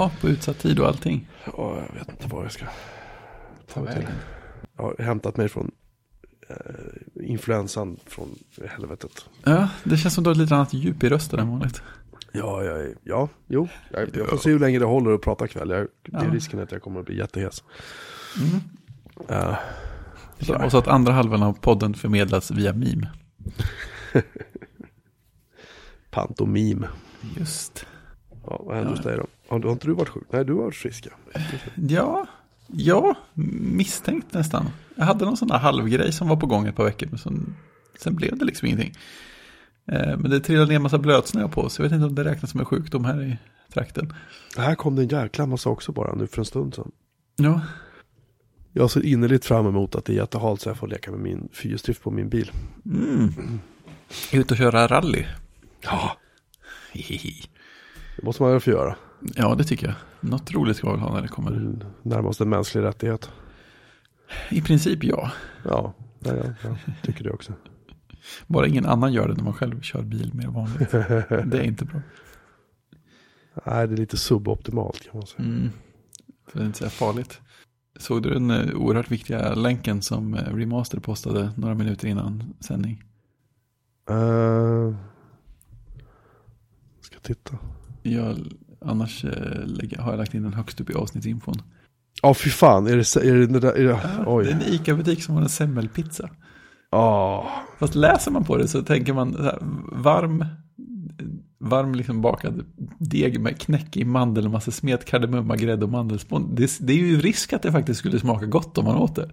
Jaha, på utsatt tid och allting. Ja, jag vet inte vad jag ska ta mig till. Jag har hämtat mig från eh, influensan från helvetet. Ja, det känns som du har ett lite annat djup i rösten än vanligt. Ja, är- ja, jo. Jag, jag får se hur länge det håller att prata ikväll. Jag, det är Ja. risken att jag kommer att bli jättehes. Mm. Kan vara så att andra halvan av podden förmedlas via meme. pantomim. Just. Ja, vad händer Ja. hos dig då? Har, har inte du varit sjuk? Nej, du har varit frisk. Ja. Ja, misstänkt nästan. Jag hade någon sån där halvgrej som var på gång ett par veckor, men sen, sen blev det liksom ingenting. Eh, Men det trillade ner en massa blötsnö på, så jag vet inte om det räknas som en sjukdom här i trakten. Här kom det en jäkla massa också bara nu för en stund sedan. Ja, Jag ser innerligt fram emot att det är jättehalt så jag får leka med min fyrhjulsdrift på min bil. mm. ut och köra rally. Ja, Hihihi. det måste man väl få göra. Ja, det tycker jag. Något roligt ska väl ha när det kommer. Mm, Närmast en mänsklig rättighet. I princip ja. Ja, ja, ja, jag tycker det också. Bara ingen annan gör det när man själv kör bil mer vanligt. Det är inte bra. Nej, det är lite suboptimalt kan man säga. Mm. För att inte säga farligt. Såg du den eh, oerhört viktiga länken som eh, Remaster postade några minuter innan sändning? Eh, ska titta. Jag, annars eh, har jag lagt in den högst upp i avsnittsinfon. Ja, fy fan. Är det, är det, är det, Det är en ICA-butik som har en semmelpizza. Ja, Fast läser man på det så tänker man så här, varm, varm liksom bakad deg med knäckig mandel, en massa smet, kardemumma, grädde och mandelspån. Det, det är ju risk att det faktiskt skulle smaka gott om man åt det.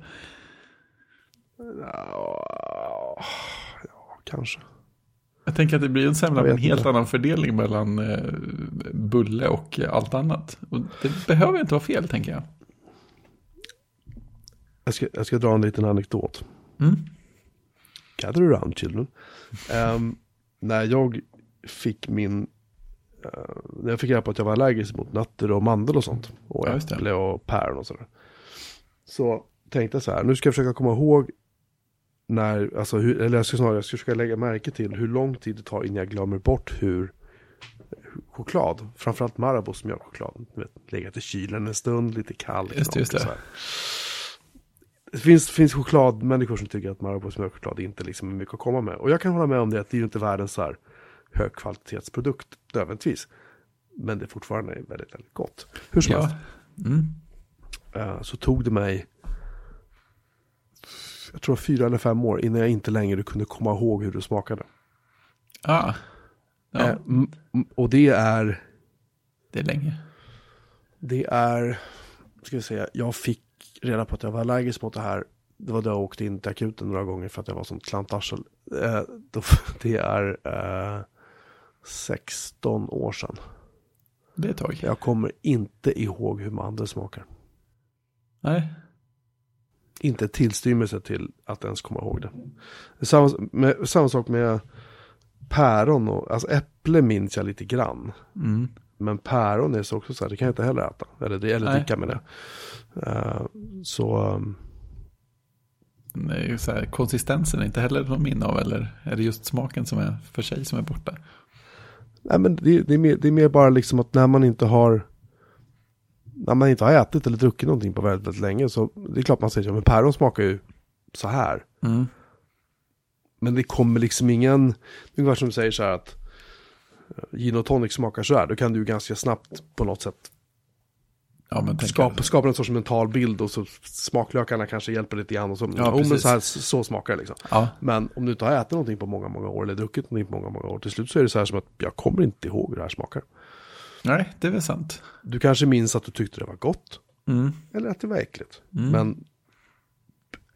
ja, kanske. Jag tänker att det blir en semla med en helt inte. annan fördelning mellan eh, bulle och eh, allt annat. Och det behöver inte vara fel, tänker jag. Jag ska, jag ska dra en liten anekdot. Mm. Gather around children. Ehm, när jag fick min, eh, när jag fick reda på att jag var allergisk mot nötter och mandel och sånt. Och Ja, äpple och päron och sådär. Så tänkte jag så här, nu ska jag försöka komma ihåg när, alltså hur, eller jag ska snarare, jag ska försöka lägga märke till hur lång tid det tar innan jag glömmer bort hur choklad, framförallt Marabous mjölkchoklad, du vet, legat i kylen en stund, lite kall. Just just det. Det finns, finns chokladmänniskor som tycker att Marabous mjölkchoklad inte liksom är mycket att komma med. Och jag kan hålla med om det, att det är ju inte världens så här högkvalitetsprodukt nödvändigtvis. Men det är fortfarande väldigt, väldigt gott. Hur som helst, Ja. Mm. eh, så tog det mig, jag tror fyra eller fem år innan jag inte längre kunde komma ihåg hur det smakade. Ah. Ja, Eh, och det är, det är länge. det är, ska vi säga, jag fick reda på att jag var allergisk mot det här. Det var då jag åkte in till akuten några gånger för att jag var som klantarsel. Eh, då, det är eh, 16 år sedan. Det är ett tag. Jag kommer inte ihåg hur mandel smakar. Nej. Inte en tillstymmelse till att ens komma ihåg det. Samma, med, samma sak med päron och, alltså äpple minns jag lite grann. Mm. Men päron är så också så här, det kan jag inte heller äta. Eller, eller Nej. dricka med det. Eh, så, um, ju så här, konsistensen är inte heller någon minne av, eller är det just smaken som är för sig som är borta? nej men det, det, är mer, det är mer bara liksom att när man inte har när man inte har ätit eller druckit någonting på väldigt, väldigt länge så det är klart man säger, ja, men päron smakar ju så här. Mm. Men det kommer liksom ingen, ungefär som du säger så här att eh, gin och tonic smakar så här, då kan du ganska snabbt på något sätt Ja, skapa, skapa en sorts mental bild och så smaklökarna kanske hjälper lite grann och så, Ja, precis. så, här, så smakar det liksom. Ja, Men om du inte har ätit någonting på många, många år eller druckit någonting på många, många år, till slut så är det så här som att jag kommer inte ihåg hur det här smakar. Nej, det är väl sant. Du kanske minns att du tyckte det var gott, Mm. eller att det var äckligt. Mm. Men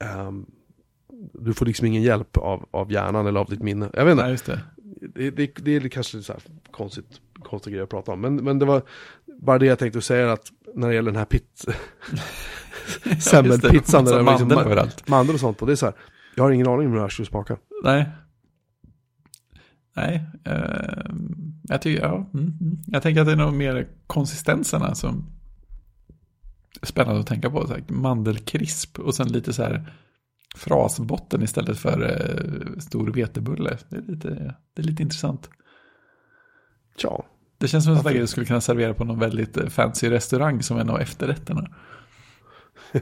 ehm, du får liksom ingen hjälp av, av hjärnan eller av ditt minne. Jag vet inte, Nej, det. det, det, det är kanske lite så här konstigt, konstig grej att prata om. Men, men det var bara det jag tänkte säga att när det gäller den här pit... semmelpizzan, var liksom mandel ma- överallt. mandel och sånt på, det är så här, jag har ingen aning om hur det här skulle smaka. Nej. Nej, eh, jag tycker, ja. Mm, mm. Jag tänker att det är nog mer konsistenserna som är spännande att tänka på. Så här, mandelkrisp och sen lite så här frasbotten istället för eh, stor vetebulle. Det är lite, det är lite intressant. Ja, Det känns som en sån du skulle kunna servera på någon väldigt eh, fancy restaurang som en av efterrätterna.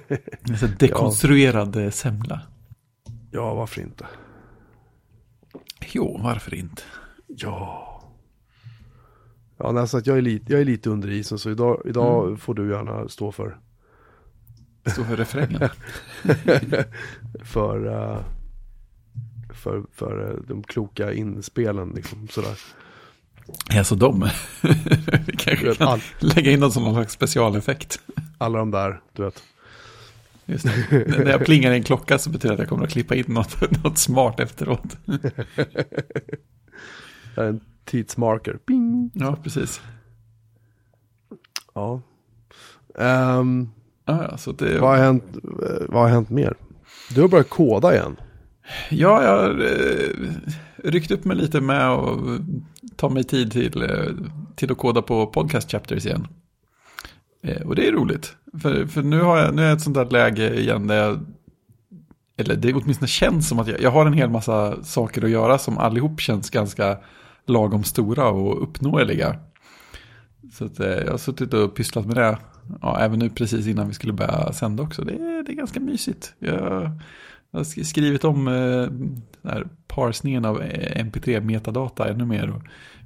En sån dekonstruerad ja. semla. Ja, varför inte? Jo, varför inte? Ja. Ja, så att jag, är lite, jag är lite under isen, så idag, idag mm. får du gärna stå för... Stå för refrängen? för, uh, för, för uh, de kloka inspelen, liksom sådär. Alltså de? Vi kanske kan all... lägga in någon som någon slags specialeffekt. Alla de där, du vet. Just det. När jag plingar i en klocka så betyder det att jag kommer att klippa in något, något smart efteråt. Tidsmarker. Bing. Ja, precis. Ja. Um, ah, så det... vad, har hänt, vad har hänt mer? Du har börjat koda igen. Ja, jag har eh, ryckt upp mig lite med att ta mig tid till, eh, till att koda på podcast chapters igen. Eh, och det är roligt. För, för nu har jag, nu är jag ett sånt där läge igen där jag, eller det åtminstone känns som att jag, jag har en hel massa saker att göra som allihop känns ganska lagom stora och uppnåeliga. Så att, eh, jag har suttit och pysslat med det. Ja, även nu precis innan vi skulle börja sända också. Det är, det är ganska mysigt. Jag, jag har skrivit om eh, parsningen av eh, mp3-metadata ännu mer. Och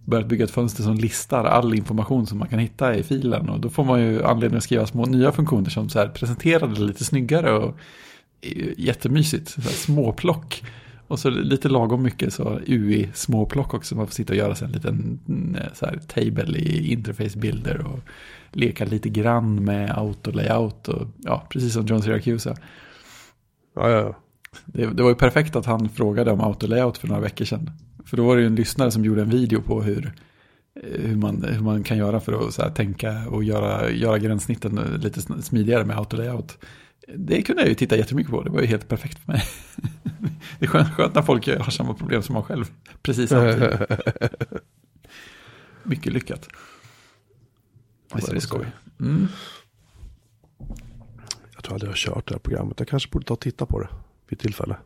börjat bygga ett fönster som listar all information som man kan hitta i filen. Och då får man ju anledning att skriva små nya funktioner som så här presenterar det lite snyggare. och eh, Jättemysigt, så här småplock. Och så lite lagom mycket så UI småplock också. Man får sitta och göra sig en liten eh, så här, table i interfacebilder. Och leka lite grann med auto-layout. Och, ja, precis som John Syracuse. Ja, ja, ja. Det, det, var ju perfekt att han frågade om auto-layout för några veckor sedan. För då var det ju en lyssnare som gjorde en video på hur, eh, hur, man, hur man kan göra för att så här, tänka och göra, göra gränssnitten lite smidigare med auto-layout. Det kunde jag ju titta jättemycket på, det var ju helt perfekt för mig. Det är skönt, skönt när folk har samma problem som man själv, precis samtidigt. Mycket lyckat. Visst är det skoj. Mm. Jag tror aldrig jag har kört det här programmet, jag kanske borde ta och titta på det vid tillfälle.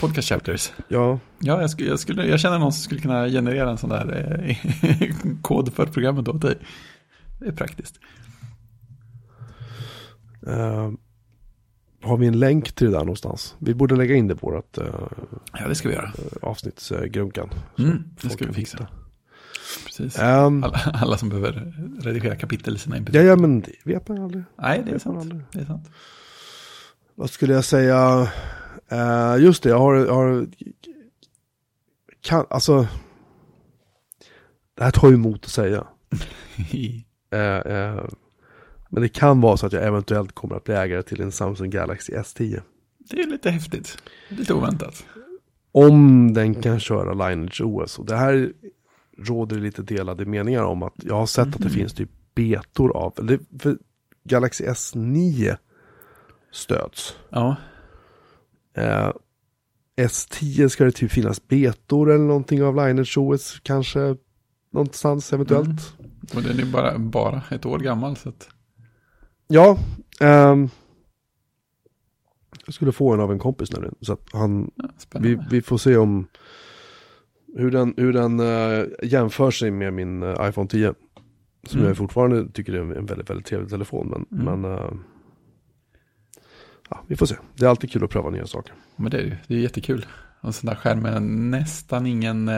Podcast chapters. Ja. Ja, jag, skulle, jag, skulle, jag känner någon som skulle kunna generera en sån där eh, kod för programmet åt dig. Det är praktiskt. Uh, har vi en länk till det där någonstans? Vi borde lägga in det på vårt uh, ja, det ska vi göra. avsnittsgrunkan. Mm, det ska vi fixa. Precis. Um, alla, alla, som behöver redigera kapitel i sina mp Ja, ja, men det vet man aldrig. Nej, det är sant. Det är sant. Vad skulle jag säga? Uh, just det, jag har, jag har kan, alltså, det här tar ju emot att säga. uh, uh, men det kan vara så att jag eventuellt kommer att bli ägare till en Samsung Galaxy S10. Det är lite häftigt, lite oväntat. Om den kan köra Lineage OS. Och det här råder lite delade meningar om att jag har sett mm. att det mm. finns typ betor av, för Galaxy S9 stöds. Ja. Eh, S10 ska det typ finnas betor eller någonting av Lineage OS kanske någonstans eventuellt. Mm. Och den är bara, bara ett år gammal så att... Ja, um, jag skulle få en av en kompis nämligen. Så att han, ja, vi, vi, får se om hur den, hur den uh, jämför sig med min uh, iPhone 10. Som mm. jag fortfarande tycker är en väldigt, väldigt trevlig telefon. Men, mm. men uh, ja, vi får se. Det är alltid kul att pröva nya saker. Men det är ju, det är jättekul. Och sån där skärm med nästan ingen,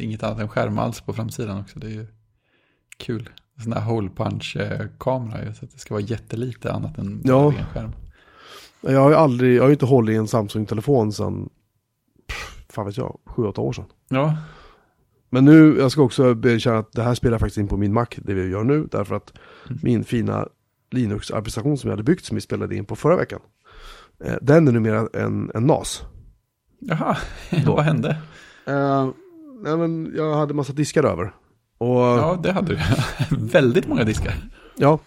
inget annat än skärm alls på framsidan också. Det är ju kul. Sån där hole punch-kamera så att det ska vara jättelite annat än ja. en skärm. Jag har ju aldrig, jag har ju inte hållit i en Samsung-telefon sedan, fan vet jag, sju, åtta år sedan. Ja. Men nu, jag ska också bekänna att det här spelar faktiskt in på min Mac, det vi gör nu, därför att mm. min fina Linux-applikation som jag hade byggt, som vi spelade in på förra veckan, eh, den är numera en, en NAS. Jaha, vad hände? Uh, nej, men jag hade massa diskar över. Och, ja, det hade du. Väldigt många diskar. Ja.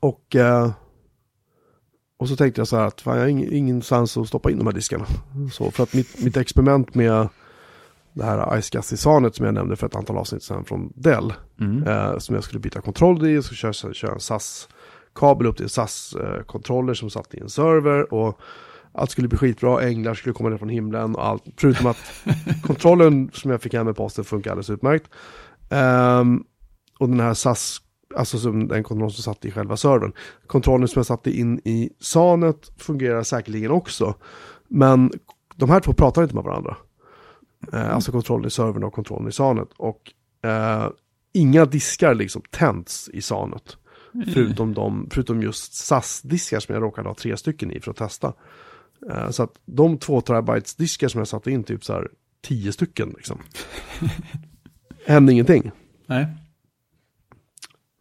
Och, eh, och så tänkte jag så här att fan, jag har ing, ingenstans att stoppa in de här diskarna. Så för att mitt, mitt experiment med det här iSCSI-sanet som jag nämnde för ett antal avsnitt sedan från Dell. Mm. Eh, som jag skulle byta kontroll i och så köra, köra en SAS-kabel upp till SAS-kontroller som satt i en server. Och allt skulle bli skitbra, änglar skulle komma ner från himlen och allt. Förutom att kontrollen som jag fick hem med posten funkar alldeles utmärkt. Ehm, och den här SAS, alltså som den kontrollen som satt i själva servern. Kontrollen som jag satte in i SANet fungerar säkerligen också. Men de här två pratar inte med varandra. Eh, alltså kontrollen i servern och kontrollen i SANet. Och eh, inga diskar liksom tänds i SANet. Förutom, de, förutom just SAS-diskar som jag råkade ha tre stycken i för att testa. Eh, så att de två terabytes diskar som jag satte in typ så här tio stycken liksom. Hände ingenting. Nej.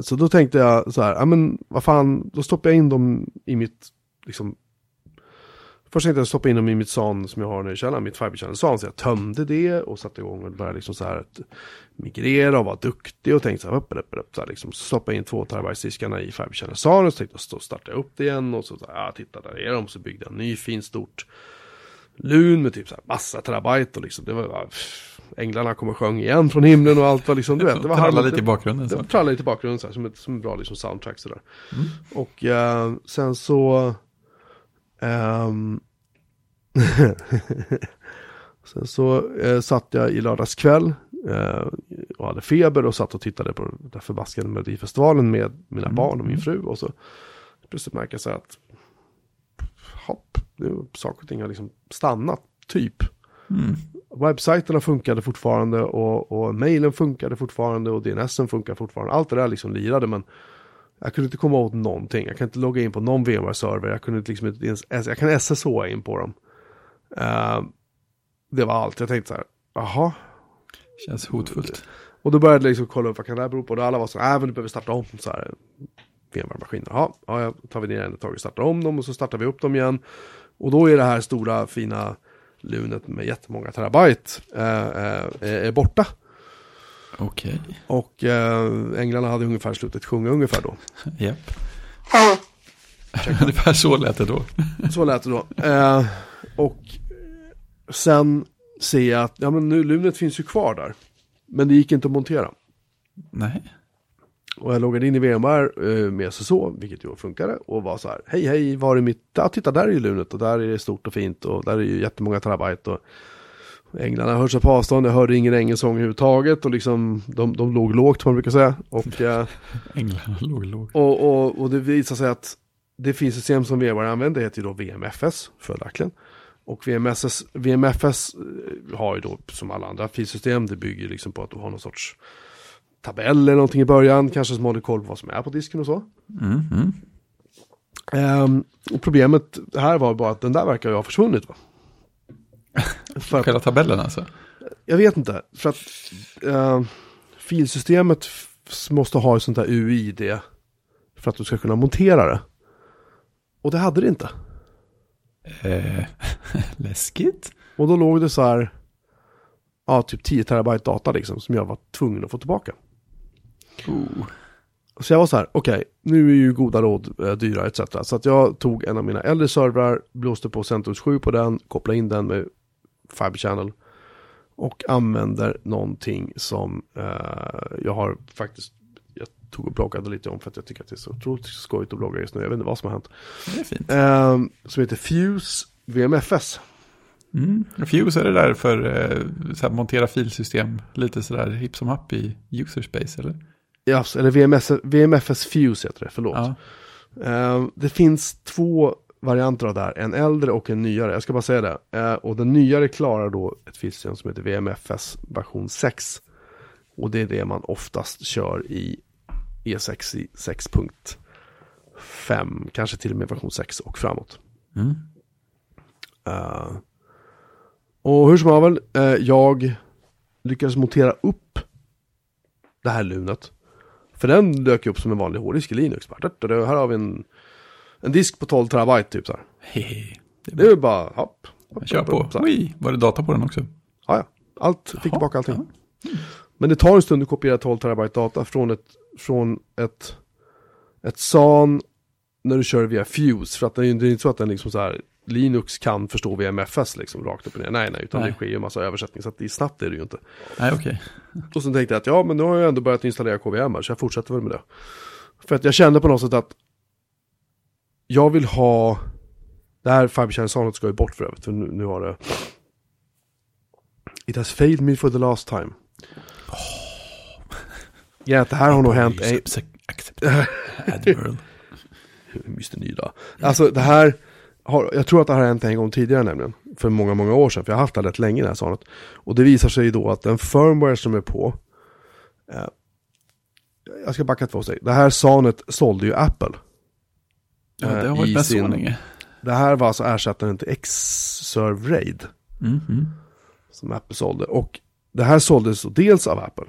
Så då tänkte jag så här, ja men vad fan, då stoppar jag in dem i mitt, liksom, Först tänkte jag stoppa in dem i mitt SAN som jag har nere i källaren, mitt Fiber Channel SAN. Så jag tömde det och satte igång och började liksom så här att migrera och vara duktig och tänkte så här, upp, upp, upp, så här liksom, så stoppade in två terabyte diskarna i Fiber Channel SAN och så tänkte jag, jag upp det igen och så, så här, ja titta där är de, så byggde jag en ny fin stort lun med typ så här massa terabyte och liksom, det var bara, pff, änglarna kom och sjöng igen från himlen och allt var liksom, du vet, det var Tralla harmoni- lite i bakgrunden. det Så. trallar lite i bakgrunden så här, som ett, som ett bra liksom, soundtrack sådär. Mm. Och eh, sen så... ehm, sen så eh, satt jag i lördags kväll eh, och hade feber och satt och tittade på den där förbaskade Melodifestivalen med mina Mm. barn och min fru. Och så plötsligt märker jag så här att hopp, det, saker och ting har liksom stannat, typ. Mm. Webbsajterna funkade fortfarande och, och mailen funkade fortfarande och DNSen funkar fortfarande. Allt det där liksom lirade men jag kunde inte komma åt någonting. Jag kan inte logga in på någon VMware-server. Jag kunde inte liksom ens, jag kan SSH in på dem. Eh, det var allt. Jag tänkte så här, jaha. Känns hotfullt. Och då började jag liksom kolla upp vad kan det här bero på. Och alla var så här, äh, men du behöver starta om så här. VMware-maskiner. Ja, ja, tar vi ner en ett tag och startar om dem och så startar vi upp dem igen. Och då är det här stora fina lunet med jättemånga terabyte eh, eh, är borta. Okej. Och eh, änglarna hade ungefär slutat sjunga ungefär då. Japp. Ungefär så lät det då. Så lät det då. Eh, och sen ser jag att ja, men nu, lunet finns ju kvar där. Men det gick inte att montera. Nej. Och jag loggade in i VMware eh, med SSH, vilket ju funkade. Och var så här, hej hej, var är mitt, ja titta där är ju lunet och där är det stort och fint och där är ju jättemånga terabyte. Och änglarna hör sig på avstånd, jag hörde ingen ängelsång överhuvudtaget och liksom de, de låg lågt som man brukar säga. Och, eh, Änglarna låg lågt. och, och, och det visar sig att det finns system som VMware använder, det heter ju då VMFS, följaktligen. Och VMSS, VMFS eh, har ju då som alla andra filsystem, det bygger liksom på att du har någon sorts tabell eller någonting i början, kanske som håller koll på vad som är på disken och så. Mm, mm. Ehm, och problemet här var bara att den där verkar ju ha försvunnit va? För Själva tabellen alltså. jag vet inte, för att eh, filsystemet måste ha ett sånt där UID för att du ska kunna montera det. Och det hade det inte. Eh, läskigt. Och då låg det så här, ja typ 10 terabyte data liksom, som jag var tvungen att få tillbaka. Oh. Så jag var så här, okej, nu är ju goda råd eh, dyra etc. Så att jag tog en av mina äldre servrar, blåste på CentOS 7 på den, kopplade in den med Fiber Channel och använder någonting som eh, jag har faktiskt, jag tog och bloggade lite om för att jag tycker att det är så otroligt skojigt att blogga just nu, jag vet inte vad som har hänt. Det är fint. Eh, som heter Fuse VMFS. Mm. Fuse är det där för eh, montera filsystem lite sådär hipp som happ i user space eller? Ja, eller VMS, VMFS Fuse heter det, förlåt. Ja. Eh, det finns två varianter av det här, en äldre och en nyare. Jag ska bara säga det. Eh, och den nyare klarar då ett filsystem som heter VMFS version 6. Och det är det man oftast kör i E6 i 6.5, kanske till och med version 6 och framåt. Mm. Eh, och hur som havel, uh, jag lyckades montera upp det här lunet. För den dök upp som en vanlig hårddisk i Linux. Bara, "Dött, dött, här har vi en, en disk på 12 terabyte typ så här. Hehe. Det är Det är ju bara hopp. hopp Kör hopp, på. hopp. Oj, var det data på den också? Ja, ja. Allt, fick Jaha, tillbaka allting. Men det tar en stund att kopiera 12 terabyte data från ett, från ett, ett SAN när du kör via Fuse. För att det är inte så att den liksom så här, Linux kan förstå VMFS liksom rakt upp och ner. Nej, nej, utan Nej. det sker ju en massa översättning. Så att det är snabbt är det ju inte. Nej, okej. Och sen tänkte jag att ja, men nu har jag ändå börjat installera KVM här, så jag fortsätter väl med det. För att jag kände på något sätt att jag vill ha, det här Fiber Channel Sonet ska ju bort för övrigt, för nu, nu har det It has failed me for the last time. Ja, det här har nog hänt... Admiral. Mr Nyda. Alltså det här, har, jag tror att det här har hänt en gång tidigare nämligen. För många, många år sedan. För jag har haft det rätt länge det här sanet. Och det visar sig då att den firmware som är på. Eh, jag ska backa två steg. Det här sanet sålde ju Apple. Ja, det eh, har varit i med så sin- länge. Det här var alltså ersättaren till X-Serve Raid. Mm, mm. Som Apple sålde. Och det här såldes dels av Apple.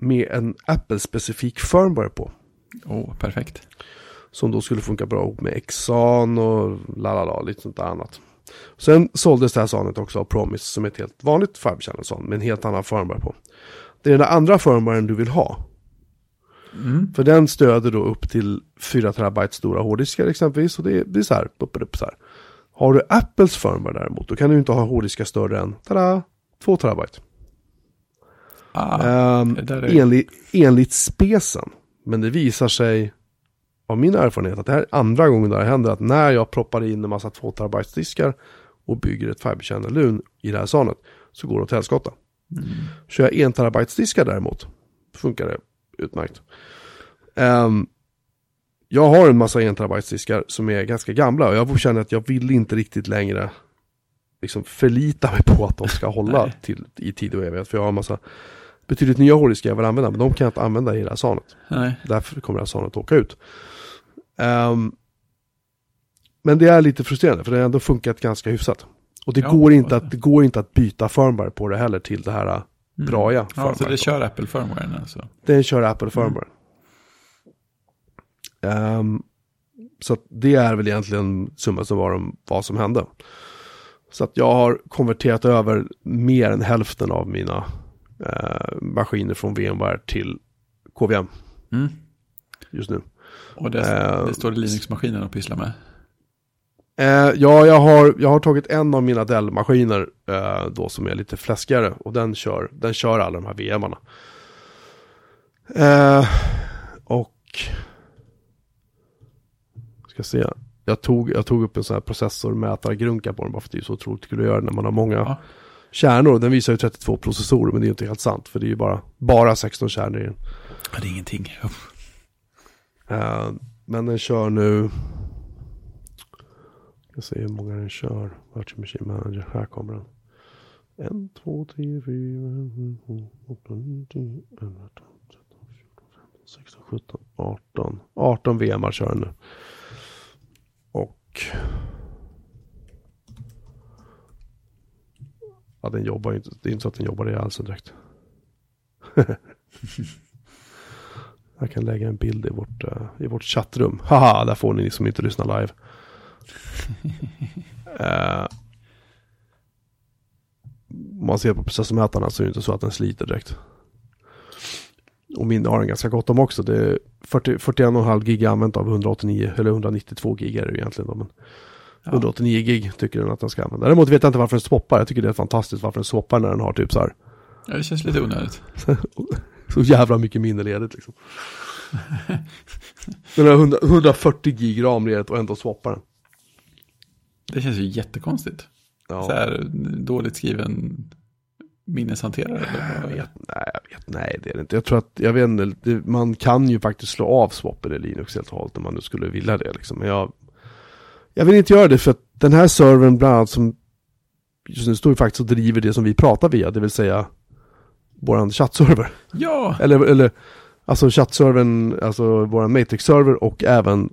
Med en Apple-specifik firmware på. Åh, perfekt. Som då skulle funka bra ihop med Xan och lalala, lite sånt där annat. Sen såldes det här sanet också av Promise som ett helt vanligt Fiber Channel son med en helt annan firmware på. Det är den andra firmwaren du vill ha. Mm. För den stöder då upp till 4 terabyte stora hårddiskar exempelvis. Och det är, det är så här, upp upp så här. Har du Apples firmware däremot, då kan du inte ha hårddiskar större än, tada, 2 terabyte. Ah, där är- enligt, enligt spesen. Men det visar sig av min erfarenhet att det här är andra gången det här händer. Att när jag proppar in en massa 2 terabyte diskar och bygger ett Fiber Channel LUN i det här sanet så går det åt helskotta. mm. Kör jag 1 terabyte diskar däremot funkar det utmärkt. Ehm, jag har en massa 1 terabyte diskar som är ganska gamla och jag känner att jag vill inte riktigt längre liksom förlita mig på att de ska hålla till, i tid och evighet. För jag har en massa betydligt nya hårddiskar jag vill använda, men de kan jag inte använda i det här sanet. Nej. Därför kommer det här sanet åka ut. Ehm, men det är lite frustrerande, för det har ändå funkat ganska hyfsat. Och det, Ja, går inte att, det går inte att byta firmware på det heller till det här. Bra ja. Ja, så firmware. det kör Apple firmwaren alltså. Den kör Apple firmware. Ehm, så att det är väl egentligen summa summarum vad som hände. Så att jag har konverterat över mer än hälften av mina eh, maskiner från VMware till KVM Mm. just nu. Och det, Eh, det står Linux-maskinen och pysslar med. Eh, ja, jag har, jag har tagit en av mina Dell-maskiner eh, då som är lite fläskigare och den kör, den kör alla de här VMarna. Eh, och ska se, jag tog, jag tog upp en sån här processormätargrunka på den bara för att det är så otroligt kul att göra när man har många Ja. kärnor. Den visar ju 32 processorer men det är ju inte helt sant för det är ju bara, bara 16 kärnor i den. Ja, det är ingenting. Eh, men den kör nu... Ska se hur många den kör. Virtual Machine Manager. Här kommer den. 1, 2, 3, 4, 5, 6, 8, 9, 10, 11, 12, 13, 14, 15, 16, 17, 18. 18 VMar kör den nu. Och... Ja, den jobbar inte. Det är inte så att den jobbar ihjäl sig direkt. Jag kan lägga en bild i vårt, eh, i vårt chattrum. Haha, där får ni som inte lyssnar live. Om man ser på processormätarna så är det inte så att den sliter direkt. Och min har den ganska gott om också. Det är 40, 41,5 gig använt av 189 eller 192 gig är det egentligen. Då, men Ja. 189 gig tycker den att den ska använda. Däremot vet jag inte varför den swappar. Jag tycker det är fantastiskt varför den swappar när den har typ så här Ja, det känns lite onödigt. så jävla mycket minne ledigt liksom. Den har 100, 140 gig ram ledigt och ändå swappar den. Det känns ju jättekonstigt. Ja. Så här dåligt skriven minneshanterare. Eller Jag nej, jag vet, nej det är det inte. Jag tror att, jag vet inte, det, man kan ju faktiskt slå av swappen i Linux helt och hållet om man nu skulle vilja det liksom. Men jag, jag vill inte göra det för att den här servern bland annat som just nu står ju faktiskt och driver det som vi pratar via, det vill säga våran chattserver. Ja, Eller, eller alltså chattservern, alltså våran Matrix-server och även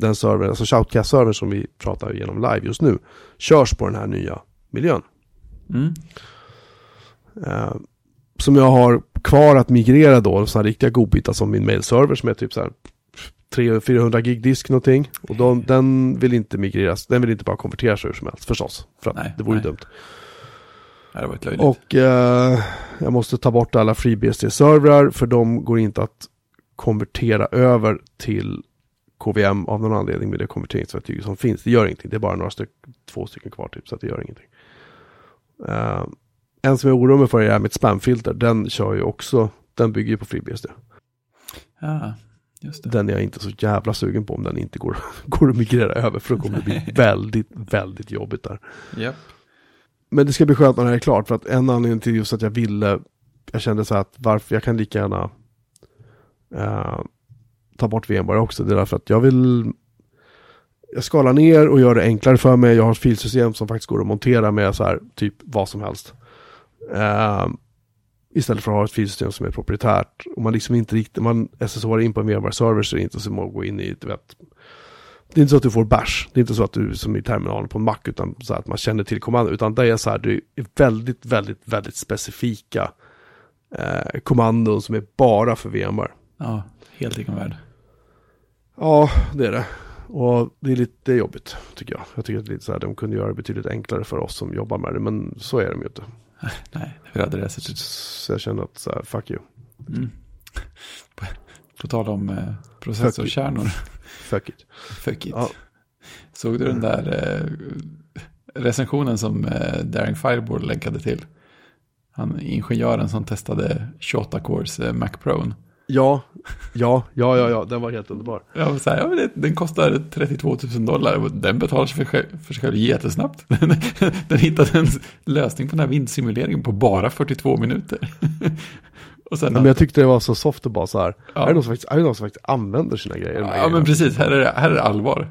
den servern, alltså Shoutcast-servern som vi pratar igenom live just nu, körs på den här nya miljön. mm. Eh, som jag har kvar att migrera då, sådana riktiga godbitar som min mailserver som är typ så här 300-400 gig disk någonting. Och de, den vill inte migreras, den vill inte bara konverteras hur som helst förstås. För att Nej, det vore ju nej. dumt. det varit löjligt. Och eh, jag måste ta bort alla FreeBSD-servrar för de går inte att konvertera över till KVM av någon anledning med det konverteringsverktyget som finns. Det gör ingenting, det är bara några styck, två stycken kvar typ, så att det gör ingenting. Eh, en som jag oroar mig för är mitt spamfilter, den kör ju också, den bygger ju på FreeBSD. Ja, just det. Den är jag inte så jävla sugen på om den inte går, går att migrera över, för då kommer det bli väldigt, väldigt jobbigt där. Japp. Men det ska bli skönt när det här är klart, för att en anledning till just att jag ville, jag kände så här att varför, jag kan lika gärna eh, ta bort VMware också. Det är därför att jag vill jag skalar ner och gör det enklare för mig. Jag har ett filsystem som faktiskt går att montera med så här typ vad som helst. Eh, istället för att ha ett filsystem som är proprietärt. Och man liksom inte riktigt, man SSHar in på en VMware-server så är det inte som att gå in i, du vet, det är inte så att du får bash. Det är inte så att du som i terminalen på en Mac, utan så att man känner till kommandot, Utan det är så här, det är väldigt, väldigt, väldigt specifika eh, kommandon som är bara för VMware. Ja, helt egen värld. Ja, det är det. Och det är lite jobbigt, tycker jag. Jag tycker att det är lite så här, de kunde göra det betydligt enklare för oss som jobbar med det, men så är de ju inte. Nej, hur hade det sett ut? Så jag känner att, så här, fuck you. Mm. På, på tal om eh, processorkärnor. Fuck it. Fuck it. Ja. Såg du den där eh, recensionen som eh, Daring Fireball länkade till? Han ingenjören som testade 28 cores eh, Mac Pro. Ja, ja, ja, ja, ja, den var helt underbar. Ja, så här, ja, men det, den kostar 32 000 dollar och den betalar sig för, för sig själv jättesnabbt. Den, den hittade en lösning på den här vindsimuleringen på bara 42 minuter. och sen, Men jag tyckte det var så soft och bara så här, Ja. här är någon som faktiskt, här är någon som faktiskt använder sina grejer. de här Ja, men precis. Här är det, här är det allvar.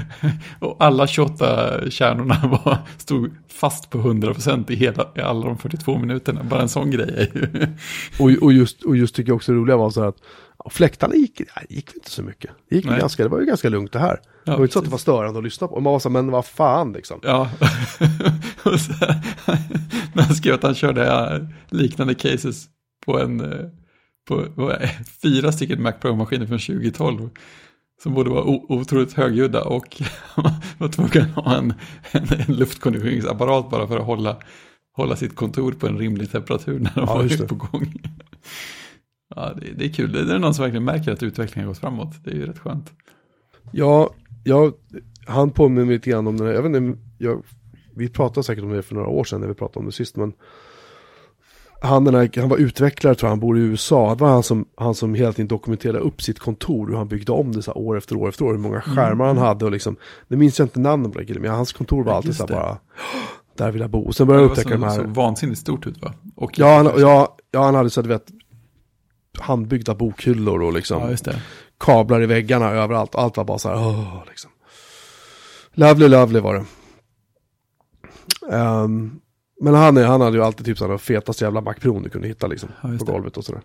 Och alla 28 kärnorna var, stod fast på 100% i, hela, i alla de 42 minuterna. Bara en sån grej är ju... Och, och, just, och just tycker jag också det roliga var så här att ja, fläktarna gick, ja, det gick inte så mycket. Det, gick Nej. ganska, det var ju ganska lugnt det här. det var inte så att det var störande att lyssna på. Och man var så här, men vad fan liksom. Ja, och så, när han skrev att han körde liknande cases på en, eh, på det, fyra stycken Mac Pro-maskiner från 2012. Som borde vara o- otroligt högljudda och var tvungen att ha en, en, en luftkonditioneringsapparat bara för att hålla, hålla sitt kontor på en rimlig temperatur när de Ja, var på gång. Ja, det, det är kul. Det är någon som verkligen märker att utvecklingen gått framåt. Det är ju rätt skönt. Ja, jag, han påminner mig lite grann om den här, jag vet inte, jag, vi pratade säkert om det för några år sedan när vi pratade om det sist, men han, den här, han var utvecklare tror jag, han bor i USA. Det var han som, han som hela tiden dokumenterade upp sitt kontor, hur han byggde om det så här år efter år efter år, hur många skärmar han hade och liksom, det minns jag inte namnen på den killen, men hans kontor var Ja, alltid så här det. bara, där vill jag bo. Och sen började Det jag var upptäcka så, de här, så vansinnigt stort ut va? Och ja, han, ja, ja, han hade så att du vet, handbyggda bokhyllor och liksom ja, just det. kablar i väggarna överallt. Allt var bara så här, åh, liksom. Lovely, lovely var det. Ehm, men han, är- han hade ju alltid typ sådana fetaste jävla Mac Pro du kunde hitta liksom. Ja, på golvet och sådär.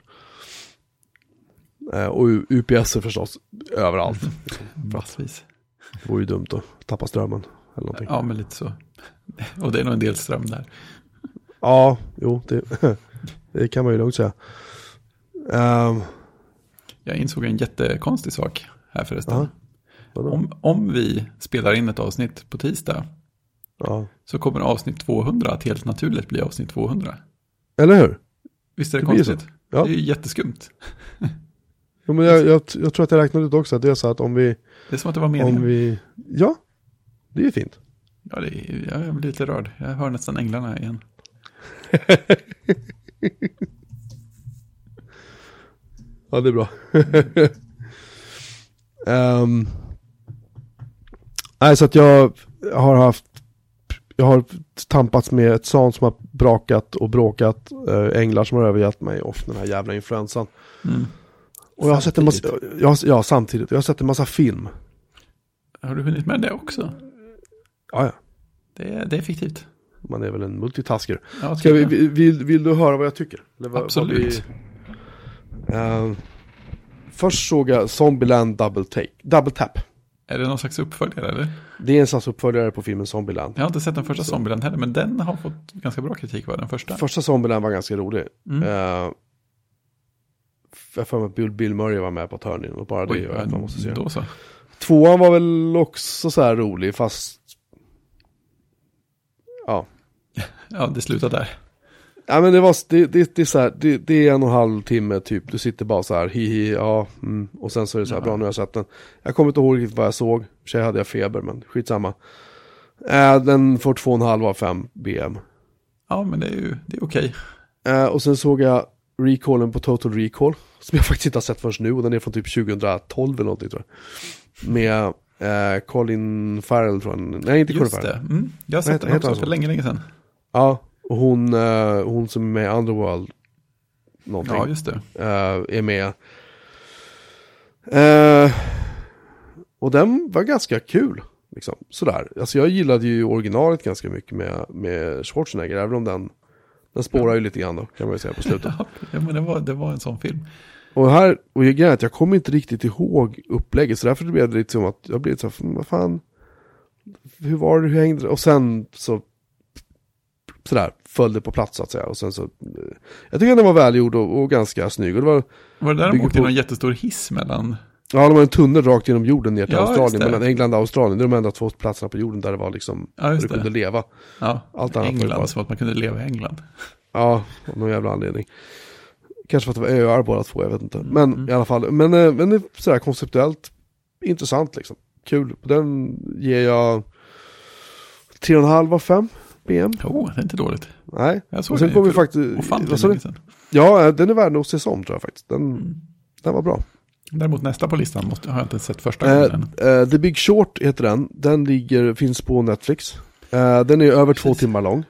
Uh, och UPS förstås, överallt. Massvis. Det vore ju dumt att tappa strömmen. Eller någonting. Ja, men lite så. Och det är nog en del ström där. Ja, jo, det, det kan man ju lugnt säga. Ehm, Jag insåg en jättekonstig sak här förresten. Om, om vi spelar in ett avsnitt på tisdag ja. så kommer avsnitt 200 att helt naturligt bli avsnitt 200. Eller hur? Visst är det, Det konstigt? Ja. Det är ju jätteskumt. Jo, men jag, jag, jag tror att jag räknade ut också att det är så att om vi, Det är som att det var meningen. om vi, ja, det är ju fint. Ja, det är, jag blir lite rörd. Jag hör nästan änglarna igen. Ja, det är bra. Ehm, nej, så att jag har haft, jag har tampats med ett sånt som har brakat och bråkat, äh, änglar som har övergett mig och den här jävla influensan. Mm. Och jag har sett en massa, jag ja samtidigt, jag har sett en massa film. Har du hunnit med det också? Ja, ja, Det det är fiktivt. man är väl en multitasker. Ja, Ska vi, vill, vill du höra vad jag tycker? Vad- vad Absolut. vi- Ehm, först såg jag Zombieland Double, take, Double Tap. Är det någon slags uppföljare eller? Det är en slags uppföljare på filmen Zombieland. Jag har inte sett den första Så. Zombieland heller, men den har fått ganska bra kritik va? Den första. Första Zombieland var ganska rolig. Mm. Eh, jag för mig att Bill, Bill Murray var med på hörn och bara det Oj, gör att man måste se. då så. Tvåan var väl också så här rolig fast... Ja. Ja, det slutar där. Ja men det var, det, det, det är så här, det, det är en och en halv timme typ, du sitter bara så här, hihi, ja, mm. och sen så är det så här, Ja. bra nu har jag sett den. Jag kommer inte ihåg riktigt vad jag såg, för sig hade jag feber, men skitsamma. Eh, den får två och en halv av fem BM. Ja, men det är ju det är okej. Eh, och sen såg jag recallen på Total Recall, som jag faktiskt inte har sett förrän nu, och den är från typ 2012 eller någonting tror jag. Med eh, Colin Farrell tror jag, nej inte Colin Just Farrell. det. Mm. Jag har sett den också för länge, länge sedan. Ja, och hon, eh, hon som är med i Underworld, någonting. Ja, just det. eh, är med. Eh, och den var ganska kul. Liksom, sådär. Alltså jag gillade ju originalet ganska mycket med, med Schwarzenegger, även om den, den spårar ju lite grann då, kan man ju säga på slutet. Ja, men det var, det var en sån film. Och här, och jag, grejen är att jag kommer inte riktigt ihåg upplägget, så därför blev det lite som att jag blev så här, vad fan, hur var det, hur hängde det? Och sen så, sådär, föll det på plats så att säga. Och sen så, eh, jag tycker den var välgjord och, och ganska snygg. Och det var, Var det där de åkte på- någon jättestor hiss mellan? ja, de har en tunnel rakt genom jorden ner till Ja, Australien, mellan England och Australien. Det är de enda två platserna på jorden där det var liksom, Ja, där du kunde leva. Ja, Allt annat ju bara- England, som att man kunde leva i England. Ja, av någon jävla anledning. Kanske för att det var öar båda två, jag vet inte. Mm, Men mm. i alla fall, men, eh, men sådär konceptuellt intressant liksom. Kul. Den ger jag 3,5 av 5 BM. Jo, det är inte dåligt. Nej. Jag såg Och sen den vi för faktiskt... ofantligt länge sedan. Ja, den är värd att ses om tror jag faktiskt. Den, Mm. den var bra. Däremot nästa på listan måste, har jag inte sett första Eh, gången eh, The Big Short heter den. Den ligger, finns på Netflix. Eh, den är över två timmar lång.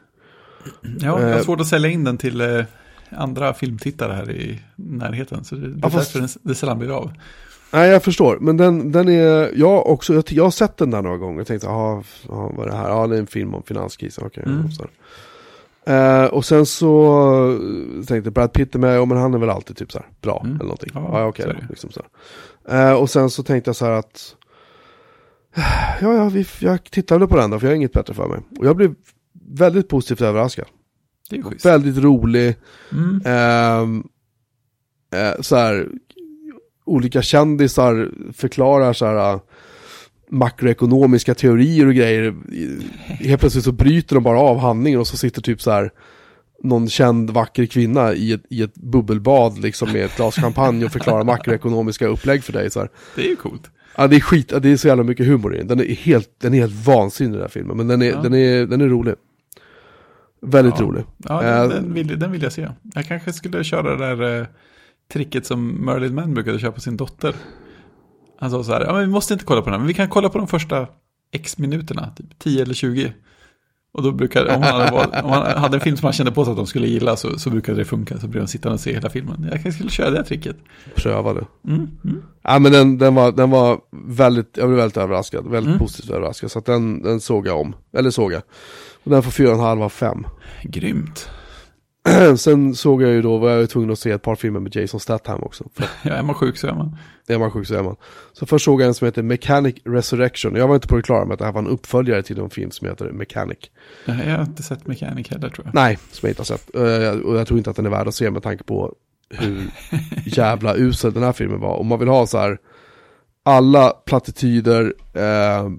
Ja, jag har eh, svårt att sälja in den till eh, andra filmtittare här i närheten. Så det, det är Ja, fast- därför den- det sällan blir av. Nej, jag förstår. Men den, den är, jag också, jag, jag har sett den där några gånger. Jag tänkte, ja, vad är det här? Ja, det är en film om finanskrisen. Okej, Mm. så här. Eh, och sen så eh, tänkte Brad Pitt är med, ja, men han är väl alltid typ så här, bra Mm. eller någonting. Ja, Ja, ja det. liksom så. Eh, och sen så tänkte jag så här att, ja, ja, vi, jag tittade på den då, för jag har inget bättre för mig. Och jag blev väldigt positivt överraskad. Det är schysst. Väldigt rolig. Mm. Eh, så här, olika kändisar förklarar så här äh, makroekonomiska teorier och grejer. Helt plötsligt så bryter de bara av handlingen och så sitter typ så här någon känd vacker kvinna i ett, i ett bubbelbad liksom med ett glas champagne och förklarar makroekonomiska upplägg för dig. Så här. Det är ju coolt. Ja, det är skit, det är så jävla mycket humor i den. Den är helt, den är helt vansinnig den här filmen, men den är, Ja. den är, den är rolig. Väldigt Ja. rolig. Ja, Eh, den, den, vill, den vill jag se. Jag kanske skulle köra det där eh, tricket som Merlin Mann brukade köra på sin dotter. Han sa så här, ja, men vi måste inte kolla på den här, men vi kan kolla på de första x minuterna, typ 10 eller 20. Och då brukar, om han hade, varit- om han hade en film som han kände på sig att de skulle gilla så, så brukade det funka. Så blev de sittande och se hela filmen. Jag kanske skulle köra det tricket. Pröva det. Mm, mm. Ja men den, den, var, den var väldigt, jag blev väldigt överraskad, väldigt Mm. positivt överraskad. Så att den, den såg jag om, eller såg jag. Och den får 4,5 av 5. Grymt. Sen såg jag ju då, var jag tvungen att se ett par filmer med Jason Statham också. Ja, är man sjuk så är man. är man sjuk så är man. Så först såg jag en som heter Mechanic Resurrection. Jag var inte på det klara med att det här var en uppföljare till en film som heter Mechanic. Jag har inte sett Mechanic heller tror jag. Nej, som jag inte har sett. Eh, Och jag tror inte att den är värd att se med tanke på hur jävla usel den här filmen var. Om man vill ha så här alla plattityder, eh,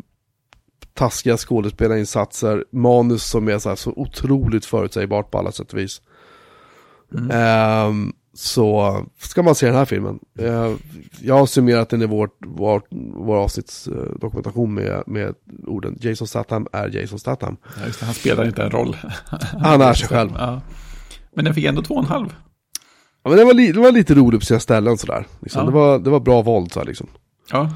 taskiga skådespelarinsatser, manus som är så, här så otroligt förutsägbart på alla sätt och vis. Mm. Ehm, så ska man se den här filmen. Eh, jag har summerat den i vår, vår, vår avsnittsdokumentation med, med orden Jason Statham är Jason Statham. Ja, just det, han spelar inte en roll. Han är sig själv. Ja. Men den fick ändå två och en halv. Ja, men det var, li, det var lite roligt på sina ställen sådär. Liksom. Ja. Det, var, det var bra våld så här, liksom. Ja,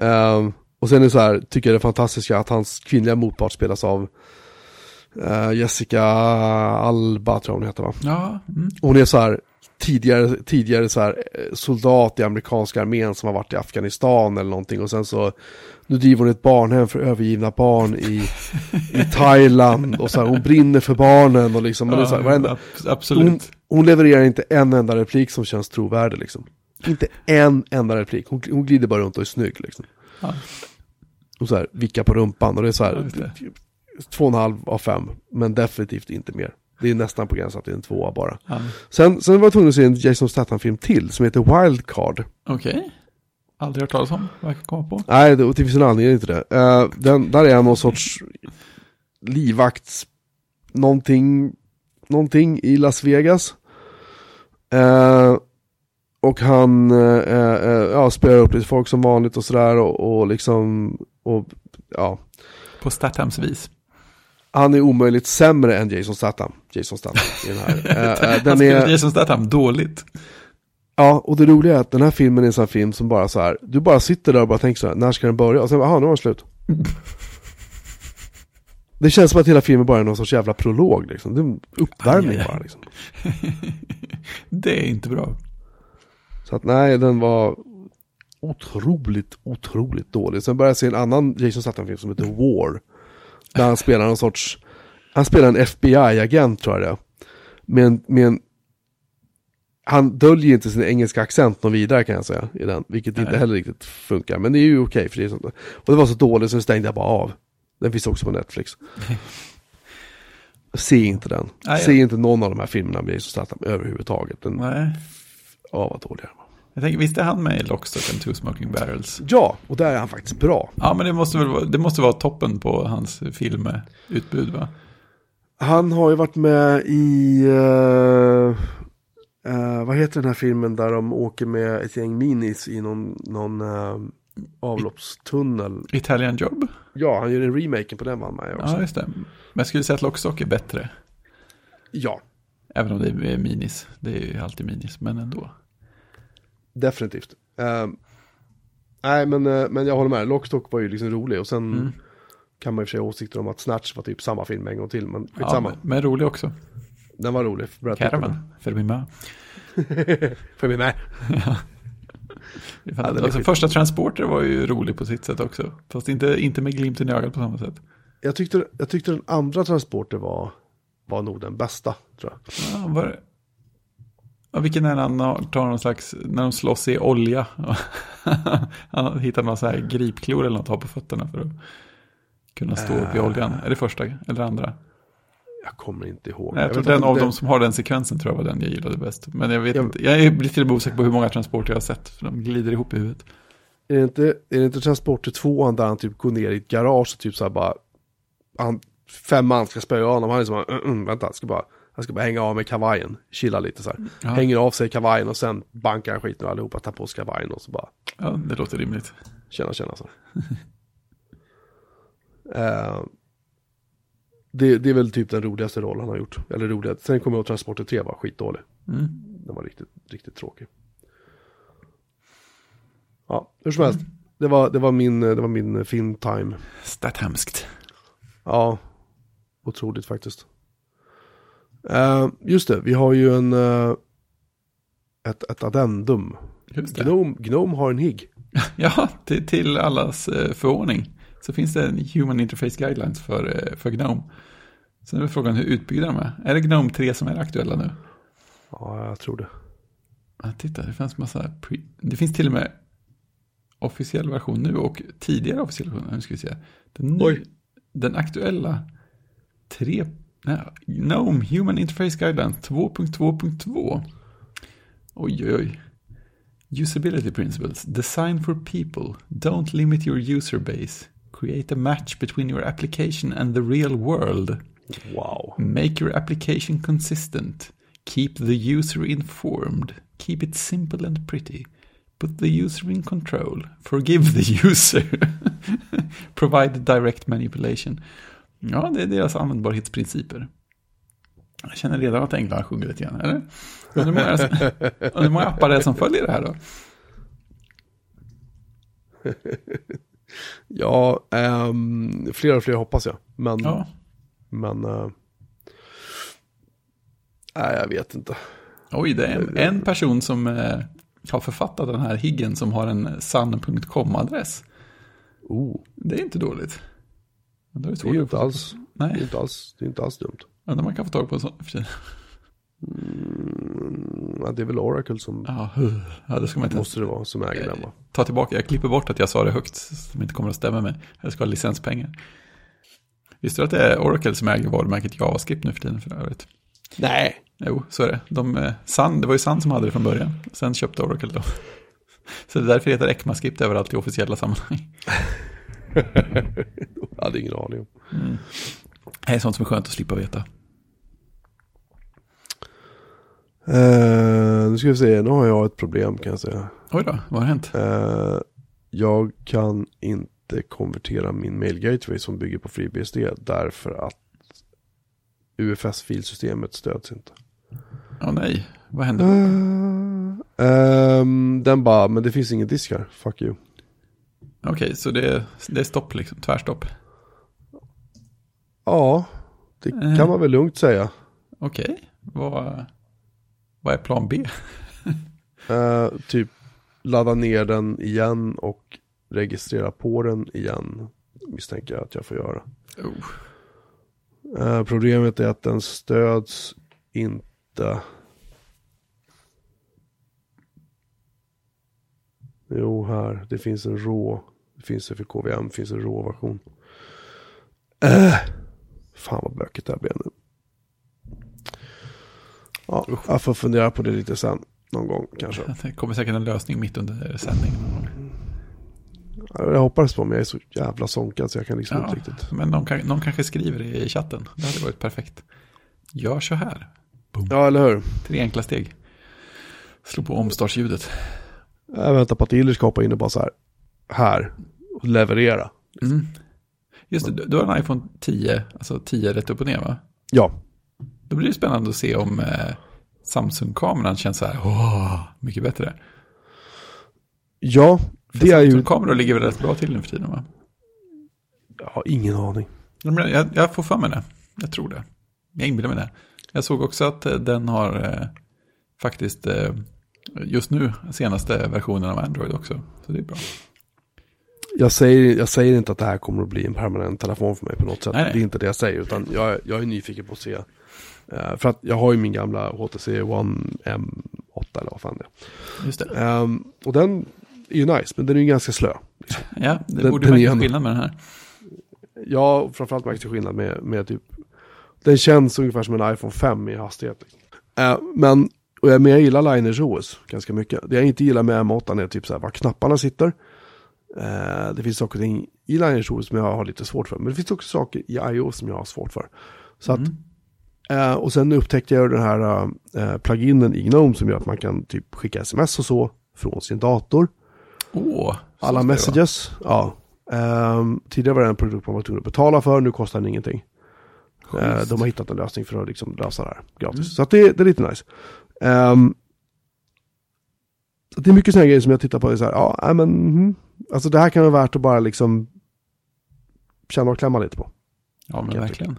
Ehm, och sen är det så här, tycker jag det fantastiska att hans kvinnliga motpart spelas av eh, Jessica Alba tror jag hon heter va. ja. Mm. Hon är så här tidigare, tidigare så här, eh, soldat i amerikanska armén som har varit i Afghanistan eller någonting och sen så nu driver hon ett barnhem för övergivna barn i, i Thailand och så här, hon brinner för barnen och liksom, är så här, varenda, ab- absolut. hon, hon levererar inte en enda replik som känns trovärdig liksom. Inte en enda replik, hon, hon glider bara runt och är snygg liksom. Ja. Och så här, vicka på rumpan och det är så Ja, här, det. Två och en halv av fem, men definitivt inte mer. Det är nästan på gränsen till en tvåa bara. Ja. Sen, sen var jag tvungen att se en Jason Statham-film till som heter Wildcard. Okej. Aldrig hört talas om, kan komma på. Nej, det, och det finns en anledning till det. Eh, den, där är han någon sorts livvakts... Någonting, någonting i Las Vegas. Eh, och han eh, eh, ja, spelar upp lite folk som vanligt och sådär och, och liksom... Och, ja, På Stathams vis. Han är omöjligt sämre än Jason Statham. Jason Statham i den här. Han den är, Jason Statham dåligt. ja, och det roliga är att den här filmen är en sån här film som bara så här, du bara sitter där och bara tänker så här, när ska den börja? Och sen, jaha, nu var den slut. Det känns som att hela filmen bara är någon sorts jävla prolog liksom. Det är en uppvärmning Aj, aj, aj. bara liksom. det är inte bra. Så att nej, den var otroligt, otroligt dålig. Sen började jag se en annan Jason Statham-film som heter War. Där han spelar någon sorts, han spelar en FBI-agent tror jag det är. Med en, med en han döljer inte sin engelska accent någon vidare kan jag säga i den, vilket Nej. inte heller riktigt funkar. Men det är ju okej för det är sånt. Och det var så dåligt så det stängde jag bara av. Den finns också på Netflix. Se inte den. Nej, Se jag- inte någon av de här filmerna med Jason Statham överhuvudtaget. Den, Nej. ja, vad dålig den var. Jag tänker, visst är han med i Lockstock and Two Smoking Barrels? Ja, och där är han faktiskt bra. Ja, men det måste väl vara, det måste vara toppen på hans filmutbud, va? Han har ju varit med i, eh, eh, vad heter den här filmen där de åker med ett gäng minis i någon, någon eh, avloppstunnel. Italian Job? Ja, han gör en remake på den var han med också. Ja, just det. Men jag skulle säga att Lockstock är bättre. Ja, Även om det är minis. Det är ju alltid minis, men ändå. Definitivt. Eh, nej, men, eh, men jag håller med. Lockstock var ju liksom rolig och sen Mm. kan man ju för sig ha åsikter om att Snatch var typ samma film en gång till, men Ja, skitsamma. men, men rolig också. Den var rolig. Var Caravan, Fermi med. med. Får vi med? Det Ja, det alltså, första Transporter var ju rolig på sitt sätt också. Fast inte, inte med glimten i ögat på samma sätt. Jag tyckte, jag tyckte den andra transporter var, var nog den bästa, tror jag. Ja, var. Ja, vilken är han tar någon slags, när de slåss i olja. han hittar någon så här gripklor eller något att ha på fötterna för att kunna stå upp i Äh. oljan. Är det första eller andra? Jag kommer inte ihåg. Nej, jag tror vet den av det- dem som har den sekvensen tror jag var den jag gillade bäst. Men jag vet Jag- inte, jag är- blir till och med osäker på hur många transporter jag har sett. För de glider ihop i huvudet. Är det inte, är det inte Transporter 2 där han typ går ner i ett garage och typ så här bara, han, fem man ska spöa honom, han är som bara, mm, vänta, jag ska bara, jag ska bara hänga av med kavajen, chilla lite så här. Ja. Hänger av sig kavajen och sen bankar han skiten och allihopa tar på sig kavajen och så bara, Ja, det låter rimligt. tjena tjena så. Eh, det, det är väl typ den roligaste roll han har gjort, eller roligaste. Sen kommer jag ihåg Transporter 3 var skitdålig. Mm. Den var riktigt, riktigt tråkig. Ja, hur som helst. Det var, det var min, det var min filmtime. Stathamskt. Ja, otroligt faktiskt. Eh, just det, vi har ju en, eh, ett, ett addendum. Gnome, Gnome har en higg. Ja, till, till allas eh, förvåning så finns det en Human Interface Guidelines för, för Gnome. Sen är frågan hur utbyggda de är. Är det Gnome 3 som är aktuella nu? Ja, jag tror det. Ja, titta, det finns massa... Det finns till och med officiell version nu och tidigare officiell version. Nu ska vi se. Den, nu, den aktuella 3... Gnome Human Interface Guidelines 2.2.2. Oj, oj, oj. Usability principles. Design for people. Don't limit your user base. Create a match between your application and the real world. Wow. Make your application consistent. Keep the user informed. Keep it simple and pretty. Put the user in control. Forgive the user. Provide direct manipulation. Ja, det är deras användbarhetsprinciper. Jag känner redan att änglarna sjunger lite grann, eller? Undrar hur många- undrar hur många appar det är som följer det här då? Ja, ehm, fler och fler hoppas jag. Men, Ja, men eh, nej, jag vet inte. oj, det är en, en person som eh, har författat den här higgen som har en sann.com-adress. Oh, Det är inte dåligt. Men då är det det är inte alls, det är Nej, inte alls, det är inte alls dumt. undrar man kan få tag på en sån. för. Mm, ja, det är väl Oracle som Ja, ja, det ska man inte måste det vara som äger den va? ta tillbaka. Jag klipper bort att jag sa det högt, som inte kommer att stämma med. Jag ska ha licenspengar. Visste du att det är Oracle som äger varumärket JavaScript nu för tiden för övrigt? Nej. Jo, så är det. De, eh, Sun, det var ju Sun som hade det från början. Sen köpte Oracle dem. Så det är därför det heter ECMAScript överallt i officiella sammanhang. Jag hade ingen aning om. Det är sånt som är skönt att slippa veta. Eh, nu ska vi se, nu har jag ett problem kan jag säga. Oj då, vad har hänt? Eh, jag kan inte konvertera min mail gateway som bygger på FreeBSD därför att UFS-filsystemet stöds inte. Åh nej, vad hände? Eh, ehm, den bara, men det finns ingen disk här, fuck you. Okej, så det är, det är stopp liksom, tvärstopp. Ja, det Eh. kan man väl lugnt säga. Okej, vad, vad är plan B? Eh, typ ladda ner den igen och registrera på den igen. Misstänker jag att jag får göra. Oh. Eh, problemet är att den stöds inte. Jo, här. Det finns en rå. Det finns för KVM. Det finns en rå version. Äh, fan vad bökigt det här blev nu. Ja, jag får fundera på det lite sen. Någon gång kanske. Det kommer säkert en lösning mitt under sändningen. Jag hoppas på men jag är så jävla sonkad så jag kan liksom Ja, inte riktigt. men någon, kan, någon kanske skriver det i chatten. Det hade varit perfekt. Gör så här. Ja, eller hur? Tre enkla steg. Slå på omstartsljudet. Jag väntar på att Illich ska hoppa in och bara så här. Här. Och leverera. Mm. Just det, du- har en iPhone 10, alltså 10 rätt upp och ner va? Ja. Då blir det spännande att se om eh, Samsung-kameran känns så här, åh, mycket bättre. Ja, För det är ju... Samsung-kameror ligger väl rätt bra till nu för tiden va? Jag har ingen aning. Jag, jag får för mig det. Jag tror det. Jag inbillar mig det. Jag såg också att eh, den har eh, faktiskt eh, just nu senaste versionen av Android också. Så det är bra. Jag säger, jag säger inte att det här kommer att bli en permanent telefon för mig på något sätt. Nej, nej. Det är inte det jag säger. Utan jag, jag är nyfiken på att se. Eh, för att jag har ju min gamla HTC One M8 eller vad fan det Just det. är. Ehm, och den är ju nice, men den är ju ganska slö. Ja, det Den- borde den är märkas skillnad med den här. Ja, framförallt märks det skillnad med, med typ Den känns ungefär som en iPhone 5 i hastighet. Eh, men, och jag, men jag gillar Liners OS ganska mycket. Det jag inte gillar med M8 är typ så här var knapparna sitter. Eh, det finns saker och ting i Liners OS som jag har lite svårt för. Men det finns också saker i iOS som jag har svårt för. Så att, Mm. eh, och sen upptäckte jag den här eh, pluginen i Gnome som gör att man kan typ skicka sms och så från sin dator. Så Alla messages, ja. Ehm, tidigare var det en produkt man var tvungen att betala för, nu kostar den ingenting. Schysst. de har hittat en lösning för att liksom lösa det här gratis. Mm. Så att det, det är lite nice. Så det är mycket sådana grejer som jag tittar på. Är så här, ja, men, mhm. Alltså det här kan vara värt att bara liksom känna och klämma lite på. Ja, men verkligen.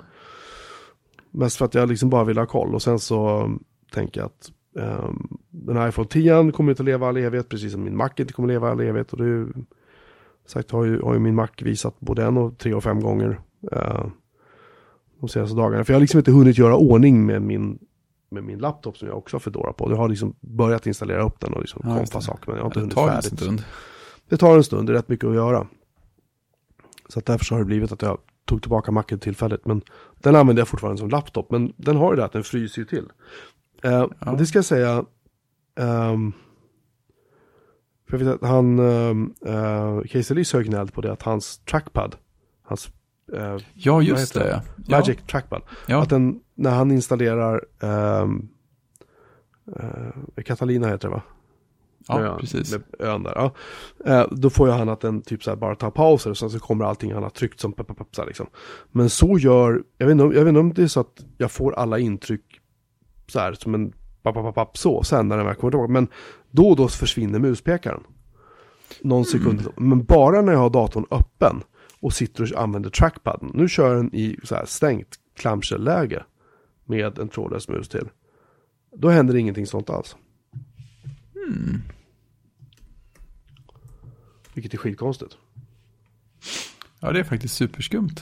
Mest för att jag liksom bara vill ha koll. Och sen så um, tänker jag att um, den här iPhone 10 kommer inte att leva all evighet. Precis som min Mac inte kommer att leva all evighet. Och det är ju, sagt har ju, har ju min Mac visat både en och tre och fem gånger. Uh, de senaste dagarna. För jag har liksom inte hunnit göra ordning med min, med min laptop som jag också har Fedora på. Jag har liksom börjat installera upp den och liksom Ja, kompa det. saker. Men jag har inte Det hunnit tar ju en färdigt. stund. Det tar en stund, det är rätt mycket att göra. Så att därför så har det blivit att jag tog tillbaka Macen tillfälligt. Men den använder jag fortfarande som laptop. Men den har ju det att den fryser ju till. Eh, Ja. Det ska jag säga. ehm, för jag vet att han, um, uh, Casey ju gnällt på det att hans trackpad, hans eh, Ja, just heter det. Ja. Magic trackpad, Ja, att den, när han installerar um, Catalina heter det va? ja med, precis. Med ön där. Ja. Eh, då får ju han att den typ så här bara tar pauser och sen så kommer allting han har tryckt som pep, så här liksom. Men så gör, jag vet, inte, om- jag vet inte om det är så att jag får alla intryck så här som en papp, papp, så sen när den väl kommer tillbaka. Men då och då försvinner muspekaren. Någon sekund. Men bara när jag har datorn öppen och sitter och använder trackpadden. Nu kör den i så här stängt clamshell-läge med en trådlös mus till. Då händer ingenting sånt alls. Mm. Vilket är skitkonstigt. Ja, det är faktiskt superskumt.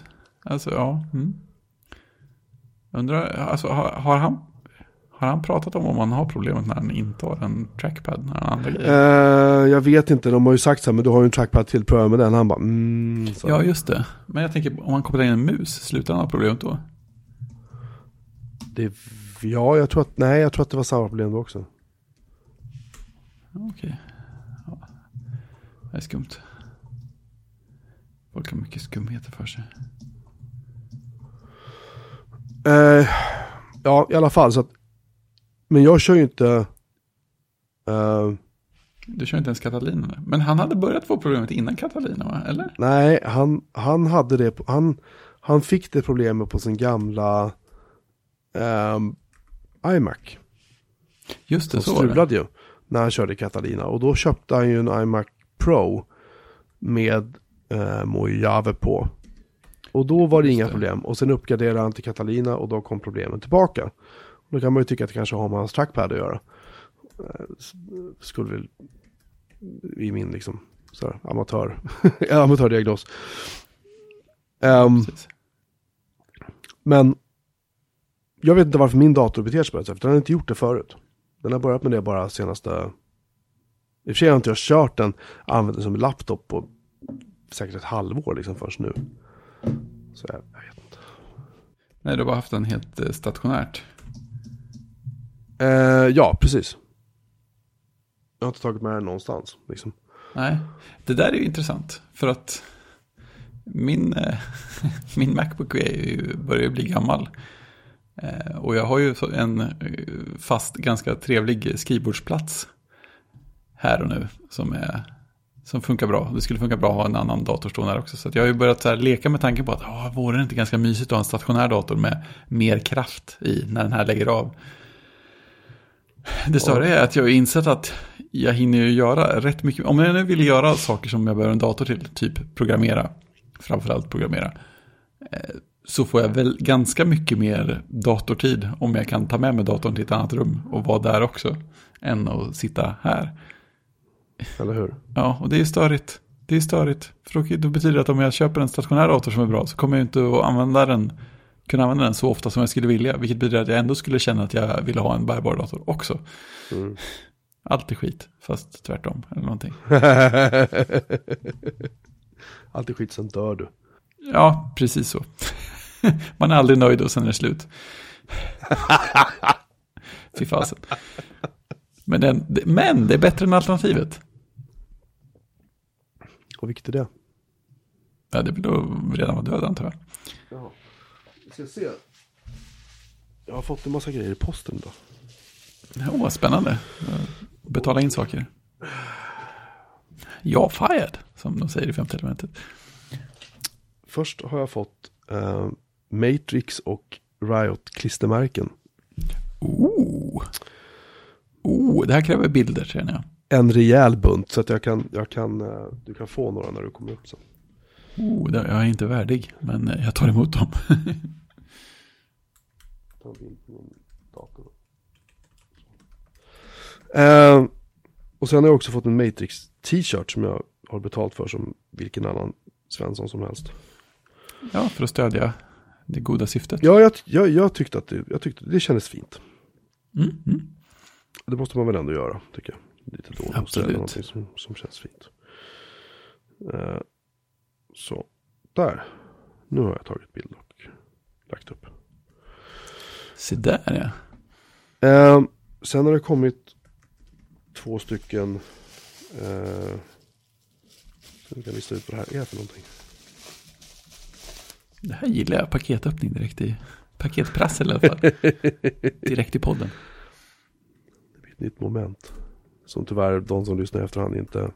Alltså, ja. Mm. Undrar, alltså, har, har, han, har han pratat om om han har problemet när han inte har en trackpad? När han? Eh, jag vet inte, de har ju sagt så här, men du har ju en trackpad till, pröva med den. Han bara, mm, så. Ja, just det. Men jag tänker, om man kopplar in en mus, slutar han ha problemet då? det, ja, jag tror att, nej, jag tror att det var samma problem då också. Okej. Ja. Det är skumt. Folk har mycket skumheter för sig. Eh, ja, i alla fall, så att, men jag kör ju inte, eh, Du kör inte ens Catalina? eller? Men han hade börjat få problemet innan Catalina, va? Eller? nej, han, han hade det, han, han fick det problemet på sin gamla ehm, iMac. Just det, som så strulade ju när han körde Catalina. Och då köpte han ju en iMac Pro med eh, Mojave på. Och då var det Just inga det. problem. Och sen uppgraderade han till Catalina och då kom problemen tillbaka. Då kan man ju tycka att det kanske har med hans trackpad att göra. Eh, Skulle väl i min liksom, så här, amatör, amatördiagnos. Precis. men jag vet inte varför min dator beter sig på det sättet. Den har inte gjort det förut. Den har börjat med det bara senaste... I och för sig har inte jag kört den, använt den som laptop på säkert ett halvår liksom först nu. Så jag, jag vet inte. Nej, du har bara haft den helt eh, stationärt. Eh, ja, precis. Jag har inte tagit med den någonstans. Liksom. Nej, det där är ju intressant. För att min, eh, min Macbook är ju, börjar ju bli gammal. Eh, och jag har ju en eh, fast, ganska trevlig skrivbordsplats här och nu. Som, är, som funkar bra. Det skulle funka bra att ha en annan dator stående här också. Så att jag har ju börjat så här leka med tanken på att ah, vore det inte ganska mysigt att ha en stationär dator med mer kraft i när den här lägger av. Det större är att jag har insett att jag hinner ju göra rätt mycket. Om jag nu vill göra saker som jag behöver en dator till, typ programmera, framförallt programmera, eh, så får jag väl ganska mycket mer datortid om jag kan ta med mig datorn till ett annat rum och vara där också, än att sitta här. Eller hur? Ja, och det är störigt. Det är störigt. För då, då betyder det att om jag köper en stationär dator som är bra så kommer jag inte att använda den, kunna använda den så ofta som jag skulle vilja. Vilket betyder att jag ändå skulle känna att jag ville ha en bärbar dator också. Mm. Allt är skit, fast tvärtom eller någonting. Allt är skit, sen dör du. Ja, precis så. Man är aldrig nöjd och sen är det slut. Fy fasen. Men, den, men det är bättre än alternativet. Och vilket är det? Ja, det vill då redan vara död antar jag. Jaha. Vi ska se. Jag har fått en massa grejer i posten idag. Åh, vad spännande. Betala in saker. Ja, fired, som de säger i femte elementet. Först har jag fått eh, Matrix och Riot-klistermärken. Oh. oh, det här kräver bilder känner jag. En rejäl bunt så att jag kan, jag kan, eh, du kan få några när du kommer upp sen. Oh, jag är inte värdig, men jag tar emot dem. Ta en bild på min dator. Eh, och sen har jag också fått en Matrix t-shirt som jag har betalt för som vilken annan Svensson som helst. ja, för att stödja det goda syftet. Ja, jag, jag, jag tyckte att det, jag tyckte det kändes fint. Mm, mm. Det måste man väl ändå göra, tycker jag. Lite då Absolut. som, som känns fint. Eh, så, där. Nu har jag tagit bild och lagt upp. Se där ja. Eh, sen har det kommit två stycken. Eh, vi kan lista ut vad det här är för någonting. Det här gillar jag, paketöppning direkt i paketprassel i alla fall. direkt i podden. Det blir ett nytt moment. Som tyvärr de som lyssnar i efterhand inte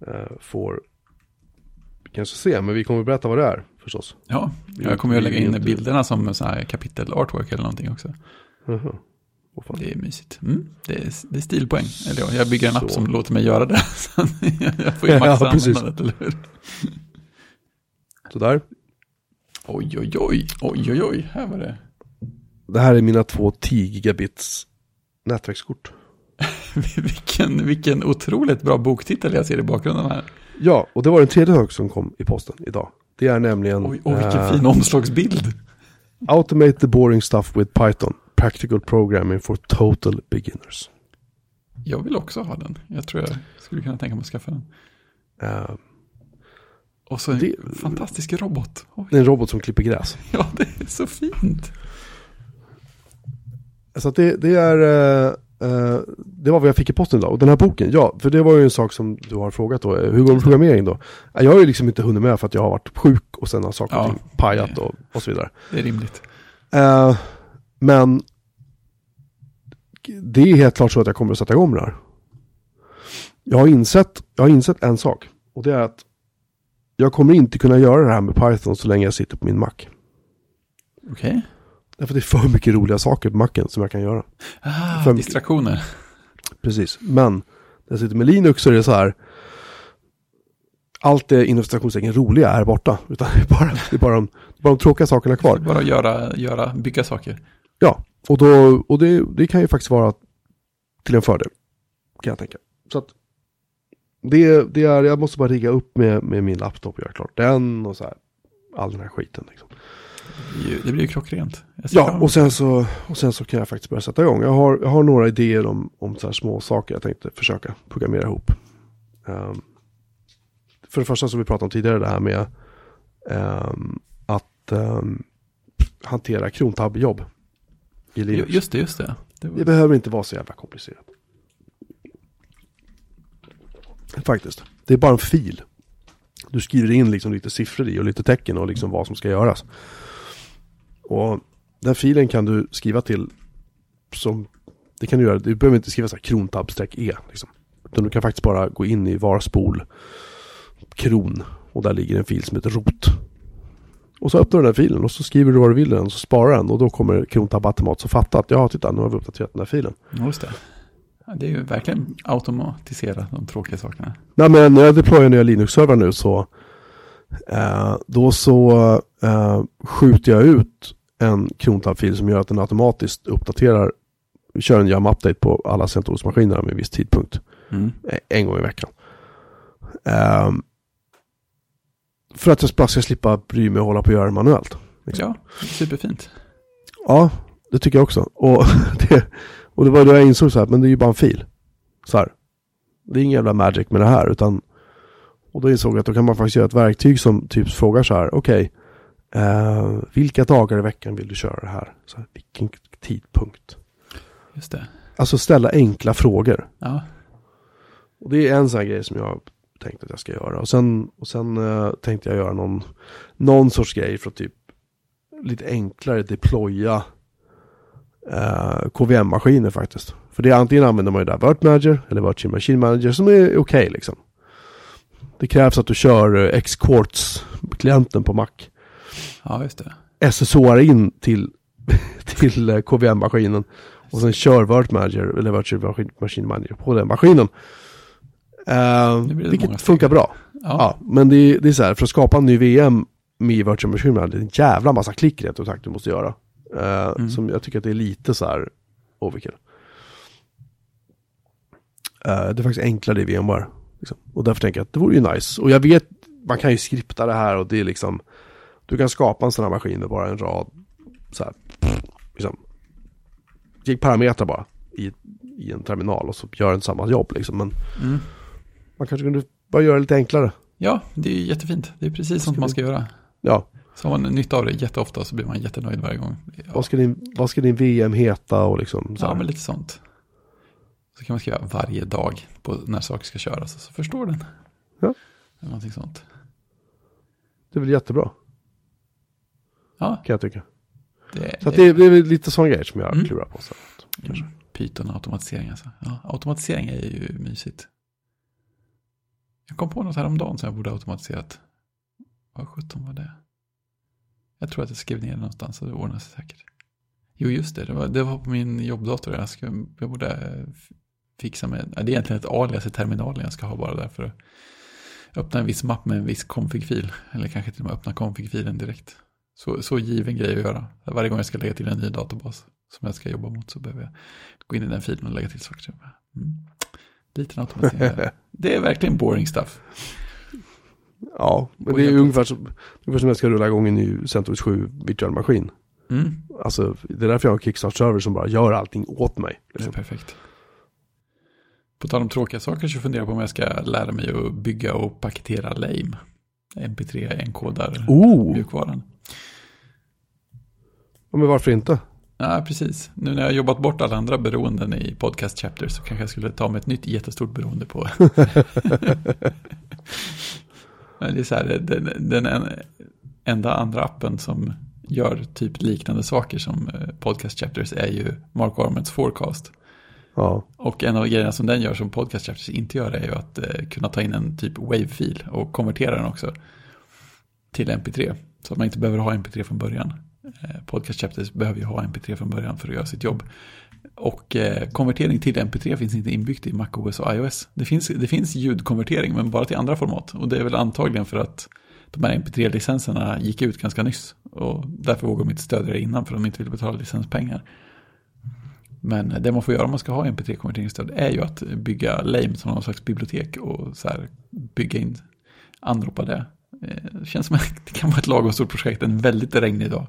eh, får kanske se. Men vi kommer berätta vad det är förstås. Ja, jag kommer ju vi- lägga in inte- bilderna som så här kapitel artwork eller någonting också. Åh, fan. Det är mysigt. Mm, det, är, det är stilpoäng. Eller ja, jag bygger en app Så. som låter mig göra det. Jag får ju Ja, maxa precis. användandet, eller hur? Sådär. Oj, oj, oj, oj, oj, oj, här var det. Det här är mina två 10 gigabits nätverkskort. vilken, vilken otroligt bra boktitel jag ser i bakgrunden här. Ja, och det var den tredje sak som kom i posten idag. Det är nämligen Oj, oj vilken eh, fin omslagsbild. Automate the boring stuff with Python. Practical programming for total beginners. Jag vill också ha den. Jag tror jag skulle kunna tänka mig att skaffa den. Eh, Och så en Det- fantastisk robot. Oj, det är en robot som klipper gräs. ja, det är så fint. Så det, det är eh, eh, det var vad jag fick i posten idag. Och den här boken, ja, för det var ju en sak som du har frågat då. eh, Hur går det med programmering då? Eh, Jag har ju liksom inte hunnit med för att jag har varit sjuk och sen har saker och Ja, ting pajat och, och så vidare. Det är rimligt. Eh, men det är helt klart så att jag kommer att sätta igång med det här. Jag har insett, jag har insett en sak. Och det är att jag kommer inte kunna göra det här med Python så länge jag sitter på min Mac. Okej. Därför att det är för mycket roliga saker på Macen som jag kan göra. Ah, distraktioner. Precis, men när jag sitter med Linux så är det så här. Allt det inom citationstecken roliga är borta. Utan det är bara, det är bara, de, bara de tråkiga sakerna kvar. Bara göra, göra, bygga saker. Ja, och, då, och det, det kan ju faktiskt vara till en fördel. Kan jag tänka. Så att det, det är, jag måste bara rigga upp med, med min laptop och göra klart den och så här. All den här skiten liksom. Det blir ju- klockrent. Ja, och sen, så, och sen så kan jag faktiskt börja sätta igång. Jag har, jag har några idéer om, om så här små saker jag tänkte försöka programmera ihop. Ehm, för det första som vi pratade om tidigare, det här med ehm, att ehm, hantera krontabbjobb i. Linux. Just det, just det. det var... Det behöver inte vara så jävla komplicerat. Faktiskt. Det är bara en fil. Du skriver in liksom lite siffror i och lite tecken och liksom vad som ska göras. Och den filen kan du skriva till som det kan du göra. Du behöver inte skriva så här krontabb-e. Liksom. Utan du kan faktiskt bara gå in i varspol kron och där ligger en fil som heter rot. Och så öppnar du den filen och så skriver du vad du vill i den och så sparar den och då kommer krontabb automatiskt att fatta att ja, titta nu har vi uppdaterat den här filen. Just det. Det är ju verkligen automatisera de tråkiga sakerna. Nej men när jag deployar nya Linux-servrar nu så eh, då så eh, skjuter jag ut en krontabb-fil som gör att den automatiskt uppdaterar kör en jam update på alla CentOS-maskiner med en viss tidpunkt. Mm. eh, En gång i veckan. Ehm, för att jag bara ska slippa bry mig och hålla på och göra det manuellt. Liksom. Ja, superfint. Ja, det tycker jag också. Och det, och det var då jag insåg så här, men det är ju bara en fil. Så här. Det är ingen jävla magic med det här, utan och då insåg jag att då kan man faktiskt göra ett verktyg som typ frågar så här, okej, eh, vilka dagar i veckan vill du köra det här? Så här vilken tidpunkt? Just det. Alltså ställa enkla frågor. Ja, Och det är en sån här grej som jag har tänkt att jag ska göra. Och sen, och sen eh, tänkte jag göra någon, någon sorts grej för att typ lite enklare deploya eh, KVM-maskiner faktiskt. För det är antingen använder man ju där Vert Manager eller Virtual Machine Manager som är okej liksom. Det krävs att du kör eh, X-Quartz-klienten på Mac. ja just det. SSOar in till, till eh, KVM-maskinen och sen kör Vert Manager eller Virtual Machine Manager på den maskinen. Blir det vilket funkar bra. Ja, Ja, men det är, det är så här, för att skapa en ny VM med Virtual Machine Manager, det är en jävla massa klick rätt och takt du måste göra. Eh, Mm. Som jag tycker att det är lite så här overkill. Eh, det är faktiskt enklare i VMware. Liksom. Och därför tänker jag att det vore ju nice. Och jag vet, man kan ju skripta det här och det är liksom, du kan skapa en sån här maskin med bara en rad, så här, liksom, ge parametrar bara i, i en terminal och så gör den samma jobb liksom. Men mm. man kanske kunde bara göra det lite enklare. ja det är jättefint. Det är precis sånt man ska göra. Ja, Så har man nytta av det jätteofta så blir man jättenöjd varje gång. Ja, vad, ska din, vad ska din VM heta och liksom så ja men lite sånt. Så kan man skriva varje dag på när saker ska köras. Så förstår den. Ja. Eller någonting sånt. Det är väl jättebra, Ja, kan jag tycka. det, Så att det, är, det är väl lite sådana grejer som jag Mm. klurar på. Så. kanske. Mm, Python och automatisering alltså. Ja, automatisering är ju mysigt. Jag kom på något häromdagen som jag borde automatiserat. Vad sjutton var det? Jag tror att jag skrev ner det någonstans så det ordnar sig säkert. Jo, just det. Det var, det var på min jobbdator. Jag, ska, jag borde fixa med... Det är egentligen ett alias i terminalen jag ska ha bara där för att öppna en viss mapp med en viss config-fil. Eller kanske till och med öppna config-filen direkt. Så, så given grej att göra. Varje gång jag ska lägga till en ny databas som jag ska jobba mot så behöver jag gå in i den filen och lägga till saker. Mm. Liten automatisering. det är verkligen boring stuff. Ja, men det är ungefär som, ungefär som jag ska rulla igång en ny CentOS 7 virtual maskin. Mm. Alltså, det är därför jag har en Kickstart-server som bara gör allting åt mig. Liksom. perfekt. På tal om tråkiga saker så funderar jag på om jag ska lära mig att bygga och paketera Lame. MP3-enkodar Oh, mjukvaran. ja, men varför inte? Ja, precis. Nu när jag har jobbat bort alla andra beroenden i podcast chapter så kanske jag skulle ta med ett nytt jättestort beroende på. Det är så här, den, den en, enda andra appen som gör typ liknande saker som eh, podcast chapters är ju Mark Arments forecast. Ja, Och en av grejerna som den gör som podcast chapters inte gör är ju att eh, kunna ta in en typ wave-fil och konvertera den också till mp3. Så att man inte behöver ha mp3 från början. Eh, podcast chapters behöver ju ha mp3 från början för att göra sitt jobb. Och eh, konvertering till mp3 finns inte inbyggt i MacOS och iOS. Det finns, det finns ljudkonvertering men bara till andra format. Och det är väl antagligen för att de här mp3-licenserna gick ut ganska nyss. Och därför vågar de inte stödja det innan för de inte vill betala licenspengar. Men det man får göra om man ska ha mp3-konverteringsstöd är ju att bygga lame som någon slags bibliotek och så här bygga in, anropa det. Eh, Det känns som att det kan vara ett lagom stort projekt en väldigt regnig dag.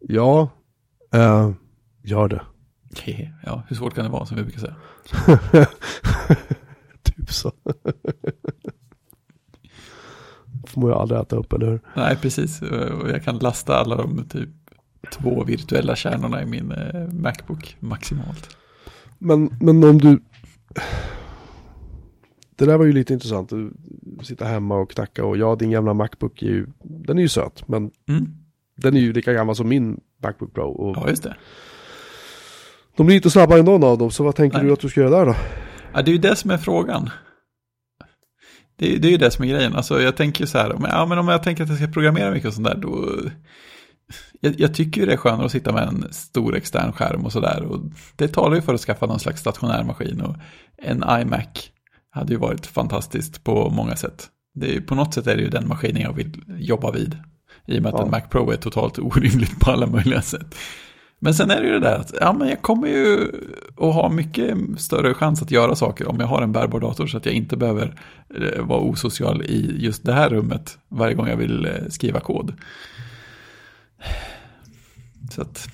Ja, eh, gör det. Ja, hur svårt kan det vara som vi brukar säga? typ så. får man ju aldrig äta upp, eller hur? Nej, precis. Och jag kan lasta alla de typ två virtuella kärnorna i min eh, Macbook maximalt. Men, men om du... Det där var ju lite intressant. Du sitta hemma och knacka och ja, din gamla Macbook är ju... Den är ju söt, men Mm. den är ju lika gammal som min Macbook Pro. Och Ja, just det. De blir inte snabbare än någon av dem, så vad tänker Nej. du att du ska göra där då? Ja, det är ju det som är frågan. Det är, det är ju det som är grejen. Alltså, jag tänker ju så här, om, ja, men om jag tänker att jag ska programmera mycket och sånt där, då... Jag, jag tycker ju det är skönare att sitta med en stor extern skärm och sådär. Det talar ju för att skaffa någon slags stationär maskin. Och en iMac hade ju varit fantastiskt på många sätt. Det är, på något sätt är det ju den maskinen jag vill jobba vid. I och med att Ja. en Mac Pro är totalt orimligt på alla möjliga sätt. Men sen är det ju det där att ja, men jag kommer ju att ha mycket större chans att göra saker om jag har en bärbar dator så att jag inte behöver eh, vara osocial i just det här rummet varje gång jag vill eh, skriva kod. Så att,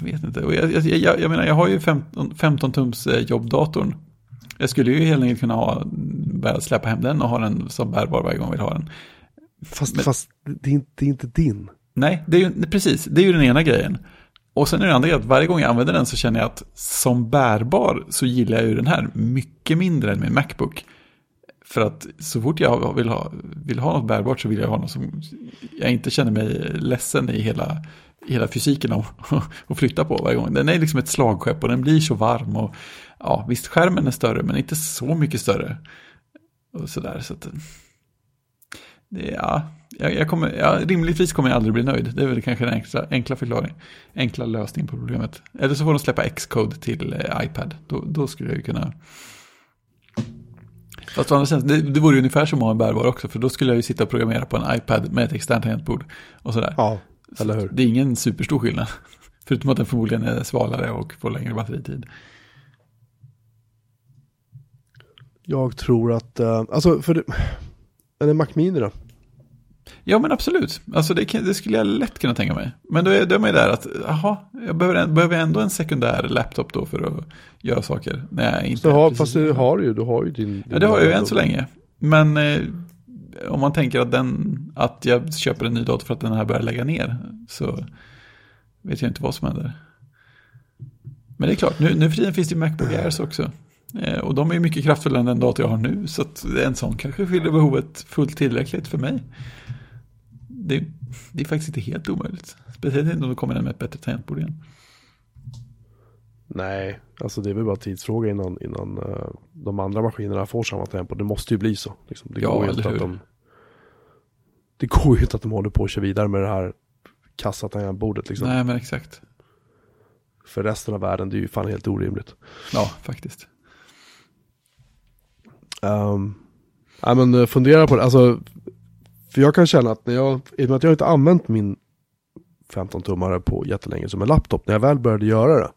jag vet inte. Och jag, jag, jag, jag menar, jag har ju 15, 15 tums eh, jobbdatorn. Jag skulle ju helt enkelt kunna ha, börja släppa hem den och ha den som bärbar varje gång jag vill ha den. Fast, Men- fast det, är inte, det är inte din. Nej, det är ju, precis, det är ju den ena grejen. Och sen är det andra grejen att varje gång jag använder den så känner jag att som bärbar så gillar jag ju den här mycket mindre än min Macbook. För att så fort jag vill ha, vill ha något bärbart så vill jag ha något som jag inte känner mig ledsen i hela, hela fysiken av att flytta på varje gång. Den är liksom ett slagskepp och den blir så varm. Och, ja, visst, skärmen är större men inte så mycket större. Och sådär, så att, det, ja, jag, jag kommer, ja, rimligtvis kommer jag aldrig bli nöjd. Det är väl kanske den enkla, enkla förklaringen. Enkla lösningen på problemet. Eller så får de släppa Xcode till eh, iPad. Då, då skulle jag ju kunna... Fast andra sidan, det, det vore ungefär som att ha en bärbar också. För då skulle jag ju sitta och programmera på en iPad med ett externt tangentbord. Och sådär. Ja, Så eller hur? Det är ingen superstor skillnad. Förutom att den förmodligen är svalare och får längre batteritid. Jag tror att, eh, alltså för det, är det Mac Mini då? Ja men absolut, alltså det, det skulle jag lätt kunna tänka mig. Men då är, då är man ju där att, jaha, jag behöver, behöver ändå en sekundär laptop då för att göra saker. Nej, inte Så har, precis- fast det har du ju, du har ju din... din Ja det har jag ju än så länge. Men eh, om man tänker att, den, att jag köper en ny dator för att den här börjar lägga ner så vet jag inte vad som händer. Men det är klart, nu, nu för tiden finns det ju Macbook Airs också. Eh, och de är ju mycket kraftfullare än den dator jag har nu. Så att en sån kanske fyller behovet fullt tillräckligt för mig. Det, det är faktiskt inte helt omöjligt. Speciellt inte om det kommer en med ett bättre tangentbord igen. Nej, alltså det är väl bara tidsfråga innan, innan eh, de andra maskinerna får samma tempo. Det måste ju bli så. Liksom. Det, Ja, går ju inte att de, det går ju inte att de håller på att köra vidare med det här kassa tangentbordet. Liksom. Nej men exakt. För resten av världen, det är ju fan helt orimligt. Ja, faktiskt. Um, nej men eh, fundera på det, alltså. För jag kan känna att när jag, i och med att jag inte använt min 15-tummare på jättelänge som en laptop, när jag väl började göra det.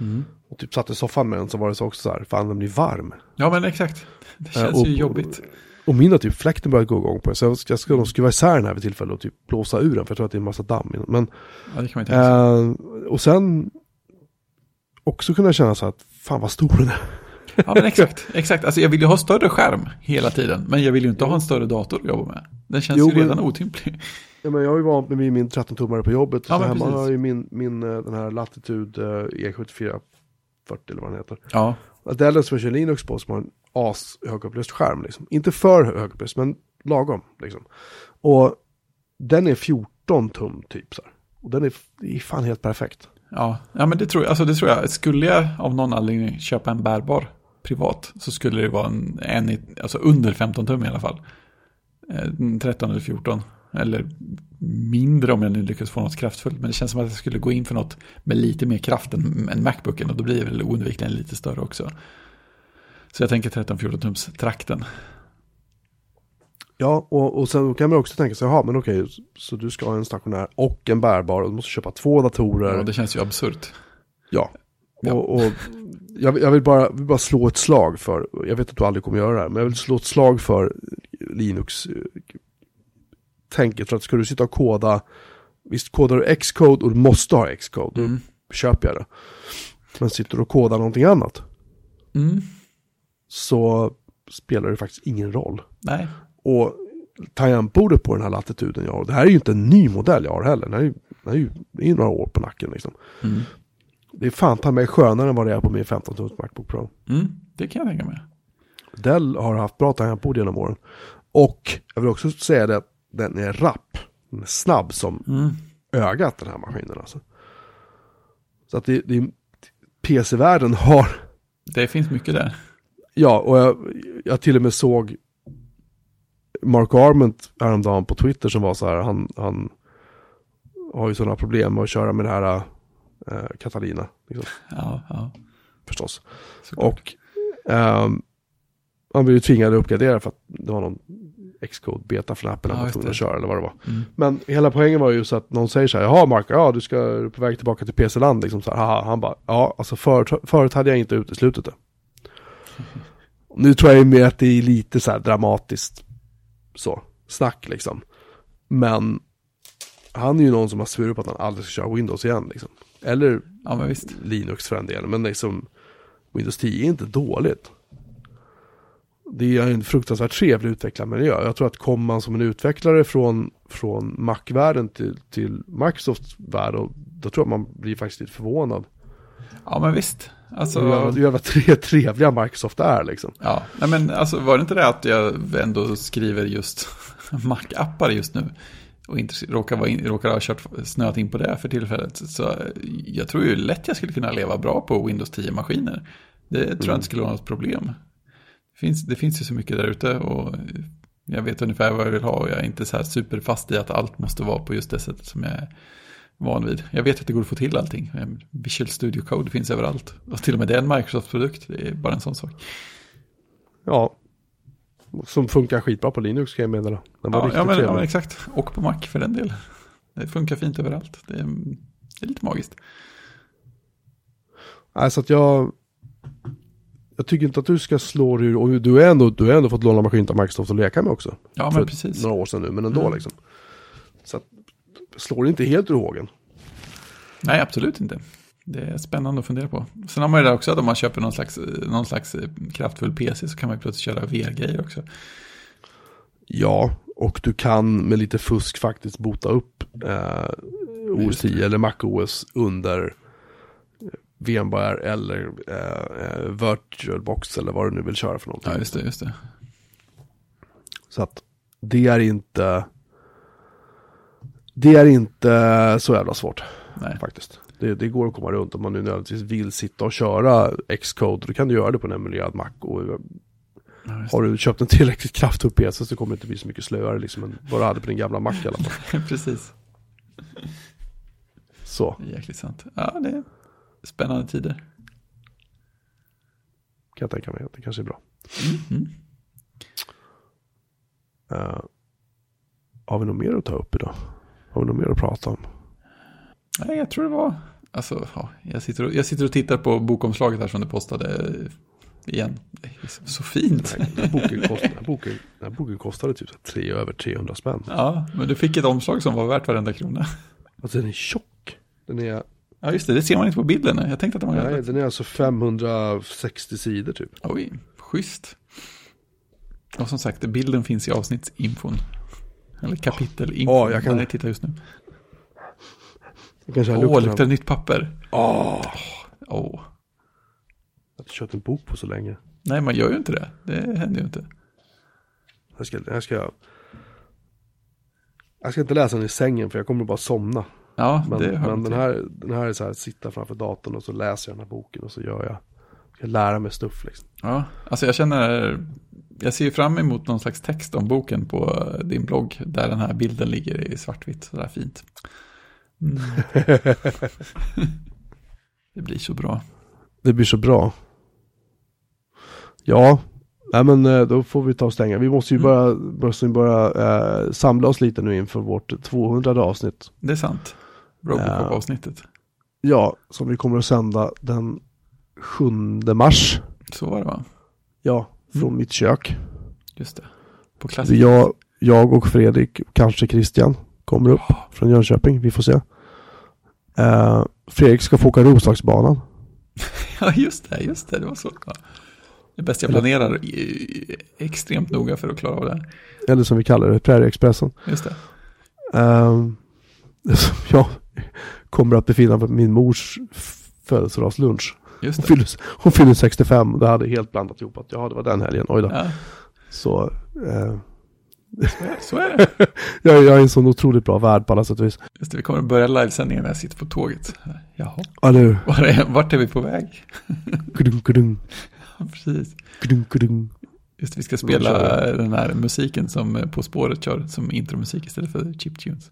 Mm. Och typ satt i soffan med den så var det så också så här, fan den blir varm. Ja men exakt. Det känns och- ju jobbigt. Och min har typ fläkten börjat gå igång på det. Så jag ska, jag ska nog skruva isär den här vid tillfälle och typ blåsa ur den. För jag tror att det är en massa damm den. Men, Ja, det kan man sig. eh, och sen också kunna känna så att fan vad stor den är. Ja, men exakt. exakt. Alltså, jag vill ju ha större skärm hela tiden, men jag vill ju inte ha en större dator att jobba med. Den känns Jo, ju redan men- otymplig. Ja, men jag har ju vant mig vid min 13-tummare på jobbet. Ja, så hemma precis. har jag ju min, min eh, den här Latitude eh, E7440 eller vad den heter. Ja, Dellen som jag kör Linux på som har en as högupplöst skärm. Liksom. Inte för högupplöst men lagom. Liksom. Och den är 14 tum typ så här. Och den är, det är fan helt perfekt. ja. ja men det tror, jag, alltså, det tror jag. Skulle jag av någon anledning köpa en bärbar privat så skulle det vara en, en alltså under 15 tum i alla fall. Eh, 13 eller 14. Eller mindre om jag nu lyckas få något kraftfullt. Men det känns som att jag skulle gå in för något med lite mer kraft än, än Macbooken. Och då blir det väl oundvikligen lite större också. Så jag tänker 13-14 tums trakten. Ja, och, och sen kan man också tänka sig, jaha men okej, så du ska ha en stationär och en bärbar och du måste köpa två datorer. Ja, det känns ju absurt. Ja. Ja. Och, och jag, vill- jag vill, bara, vill bara slå ett slag för, jag vet att du aldrig kommer göra det här, men jag vill slå ett slag för Linux. eh, för att ska du sitta och koda, visst kodar du Xcode och du måste ha Xcode, då Mm. köper jag det. Men sitter du och kodar någonting annat, Mm. så spelar det faktiskt ingen roll. Nej, Och tangentbordet på den här latituden jag har, det här är ju inte en ny modell jag har heller, den här är ju, den är ju, det är ju några år på nacken liksom. mm. Det är fan ta mig skönare än vad det är på min 15-tums Macbook Pro. Mm. det kan jag tänka mig. Dell har haft bra tangentbord genom åren. Och jag vill också säga det den är rapp. Den är snabb som Mm. ögat den här maskinen alltså. Så att det, det PC-världen har, Det finns mycket där. ja och jag, jag till och med såg Mark Arment häromdagen på Twitter som var så här, han, han har ju sådana problem med att köra med det här eh, Catalina, liksom, Ja, ja. förstås. såklart. Och ehm, han blev ju tvingad att uppgradera för att det var någon Xcode beta för appen Ja, han var tvungen att köra eller vad det var. Mm. Men hela poängen var ju så att någon säger så här, jaha Mark, ja du ska på väg tillbaka till PC-land liksom så här, haha, han bara, ja alltså förut, förut hade jag inte uteslutit det. Nu tror jag ju mer att det är lite så här dramatiskt så, snack liksom. Men han är ju någon som har svurit på att han aldrig ska köra Windows igen liksom. Eller Ja. Linux för en del, men liksom Windows 10 är inte dåligt. Det är en fruktansvärt trevlig utvecklarmiljö. Jag tror att kommer man som en utvecklare från, från Mac-världen till, till Microsofts värld, och då tror jag man blir faktiskt lite förvånad. Ja, men visst. Alltså, Hur hur jävla tre, trevliga Microsoft är liksom. ja. Nej, men alltså var det inte det att jag ändå skriver just Mac-appar just nu? Och inte råkar, vara in, råkar ha kört, snöat in på det för tillfället. Så jag tror ju lätt jag skulle kunna leva bra på Windows 10-maskiner. Det tror jag inte skulle vara något problem. Det finns, det finns ju så mycket där ute och jag vet ungefär vad jag vill ha och jag är inte så här superfast i att allt måste vara på just det sättet som jag är van vid. Jag vet att det går att få till allting. Visual Studio Code finns överallt. Och till och med det är en Microsoft-produkt. Det är bara en sån sak. Ja. Som funkar skitbra på Linux kan jag meddela. Den var Ja, ja, men, ja, men exakt. Och på Mac för den del. Det funkar fint överallt. Det är, det är lite magiskt. Nej, så att jag... Jag tycker inte att du ska slå dig ur, och du har ändå, du ändå fått låna maskin av Microsoft att leka med också. Ja, men precis. några år sedan nu, men ändå Mm. liksom. Så att, slår det inte helt ur hågen. Nej, absolut inte. Det är spännande att fundera på. Sen har man ju det också att om man köper någon slags, någon slags eh, kraftfull PC så kan man ju plötsligt köra VR-grejer också. Ja, och du kan med lite fusk faktiskt bota upp eh, OS 10 eller Mac OS under eh, VMware eller eh, eh, VirtualBox eller vad du nu vill köra för någonting. Ja, just det, just det. Så att det är inte det är inte så jävla svårt Nej. faktiskt. Det, det går att komma runt om man nu nödvändigtvis vill sitta och köra Xcode. Då kan du göra det på en emulerad Mac. Och Ja, just har du köpt en tillräckligt kraftfull PC så kommer det inte bli så mycket slöare liksom än vad du hade på din gamla Mac i alla fall. Precis. Så, jäkligt sant. Ja, det är spännande tider. kan jag tänka mig att det kanske är bra. Mm. Eh, har vi något mer att ta upp idag? Har vi något mer att prata om? Nej, jag tror det var... Alltså, ja, jag, sitter och, jag sitter och tittar på bokomslaget här som du postade igen. Det är så- så fint. Den, här boken kost, den, här boken, den här boken kostade typ så här tre, över 300 spänn. Ja, men du fick ett omslag som var värt varenda krona. Alltså den är tjock. Den är, Ja, just det. Det ser man inte på bilden. Jag tänkte att det var nej, den är alltså 560 sidor typ. Oj, schysst. Och som sagt, bilden finns i avsnittsinfon. Eller kapitelinfon. Ja, jag kan- jag tittar just nu. Åh, lukten luktar nytt papper. Åh, Åh. jag har inte köpt en bok på så länge. Nej, man gör ju inte det. Det händer ju inte. Jag ska, jag ska, jag ska inte läsa den i sängen för jag kommer bara somna. Ja, Men, det hör men den, här, den här är så här, sitta framför datorn och så läser jag den här boken och så gör jag, ska lära mig stuff liksom. Ja, alltså jag känner, jag ser ju fram emot någon slags text om boken på din blogg, där den här bilden ligger i svartvitt, sådär fint. Mm. det blir så bra. Det blir så bra. Ja, nej men eh, då får vi ta och stänga. Vi måste ju Mm. bara, måste bara eh, samla oss lite nu inför vårt 200 avsnitt. Det är sant. Robocop-avsnittet. Ja, som vi kommer att sända den 7 mars. Så var det va? Ja, från Mm. mitt kök. Just det. På klassiker. jag, jag och Fredrik, kanske Christian, kommer upp från Jönköping. Vi får se. Eh, Fredrik ska få åka Roslagsbanan. Ja, just det. Just det. Det var så. Ja. Det är bäst jag planerar extremt noga för att klara av det. här. Eller som vi kallar det, Prärieexpressen. Just det. Som jag kommer att befinna mig på min mors födelsedagslunch. Just Hon fyller, hon fyller 65, det hade helt blandat ihop att ja, det var den helgen, oj då. Ja, Så eh, så är det. jag, jag är en sån otroligt bra värd på alla sätt och vis. Just det. Vi kommer att börja livesändningen när jag sitter på tåget. Jaha. Ja, nu. Var är, vart är vi på väg? Kudung, kudung, Ja, precis. kudung, kudung. Just vi ska spela den här musiken som eh, På spåret kör som intromusik istället för chiptunes.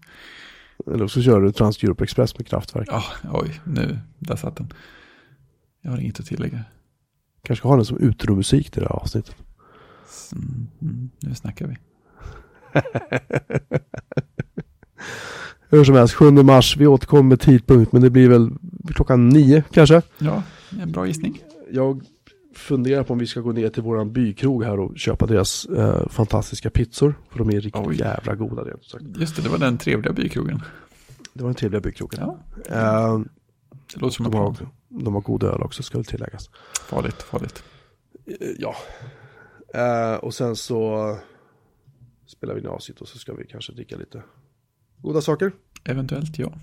Eller så kör du Trans Europe Express med kraftverk. Ja, oj, nu, där satt den. Jag har inget att tillägga. Kanske ha den som utromusik till det här avsnittet. Mm, mm, nu snackar vi. Hur som helst, 7 mars, vi återkommer med tidpunkt, men det blir väl klockan nio kanske. Ja, en bra gissning. Jag funderar på om vi ska gå ner till våran bykrog här och köpa deras eh, fantastiska pizzor. För de är riktigt Oj. jävla goda rent sagt. Just det, det var den trevliga bykrogen. Det var den trevliga bykrogen. Ja, Eh, det låter som de, en har, de har god öl också, ska väl tilläggas. Farligt, farligt. Eh, Ja. Eh, och sen så spelar vi avsnitt och så ska vi kanske dricka lite goda saker. Eventuellt, ja.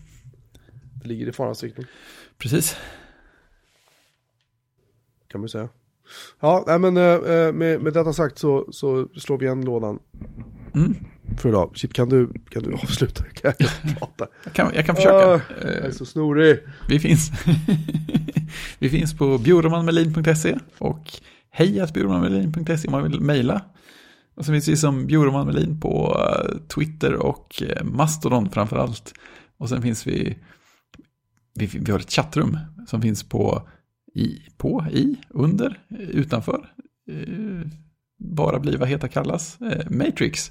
Det ligger i farans riktning, Precis. kan man säga. Ja, nej, men eh, med, med detta sagt så, så slår vi igen lådan Mm. för idag. Chip, kan du, kan du avsluta? Kan jag prata? Jag, kan, jag kan försöka. Ah, Jag Eh, är så snorig. Vi finns, vi finns på bjuromanmelin.se och hejatbjuromanmelin.se om man vill mejla. Och så finns vi som Bjuroman Melin på eh, Twitter och eh, Mastodon framför allt. Och sen finns vi, vi, vi har ett chattrum som finns på, i, på, i, under, utanför. Eh, Bara bli vad heta kallas, Matrix.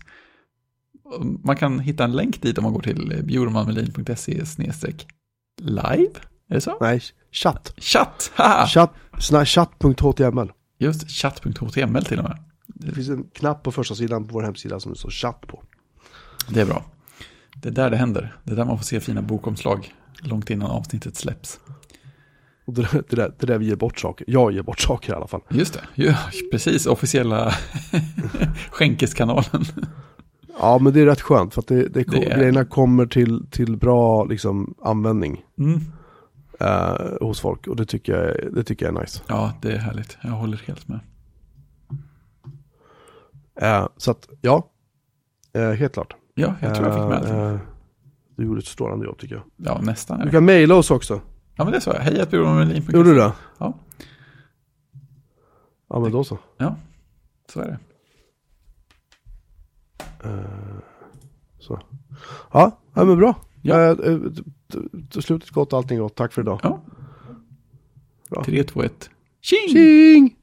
Man kan hitta en länk dit om man går till bjuromanmelin.se snedstreck live. Är det så? Nej, chatt. Chatt! Haha! Chatt, chatt.html. Just chatt.html till och med. Det finns en knapp på första sidan på vår hemsida som det står chatt på. Det är bra. Det är där det händer. Det är där man får se fina bokomslag långt innan avsnittet släpps. Och det, där- det, där, det där vi ger bort saker. Jag ger bort saker i alla fall. Just det, ja, precis. Officiella skänkeskanalen. Ja, men det är rätt skönt för att det, det, Det är- grejerna kommer till, till bra liksom, användning Mm. eh, hos folk. Och det tycker, jag, det tycker jag är nice. Ja, det är härligt. Jag håller helt med. Eh, så att, ja. Eh, helt klart. Ja, jag tror jag fick med. Eh, eh, du gjorde ett strålande jobb tycker jag. Ja, nästan. Du kan mejla oss också. Ja, men det sa jag. Hej att bjuromanmelin.se. Gjorde du det? Ja, Ja, men då så. ja, så är det. Eh, så. Ja, ja men bra. Ja. Eh, slutet gott, allting gott. Tack för idag. Ja. Bra. 3, 2, 1. Tjing! Tjing!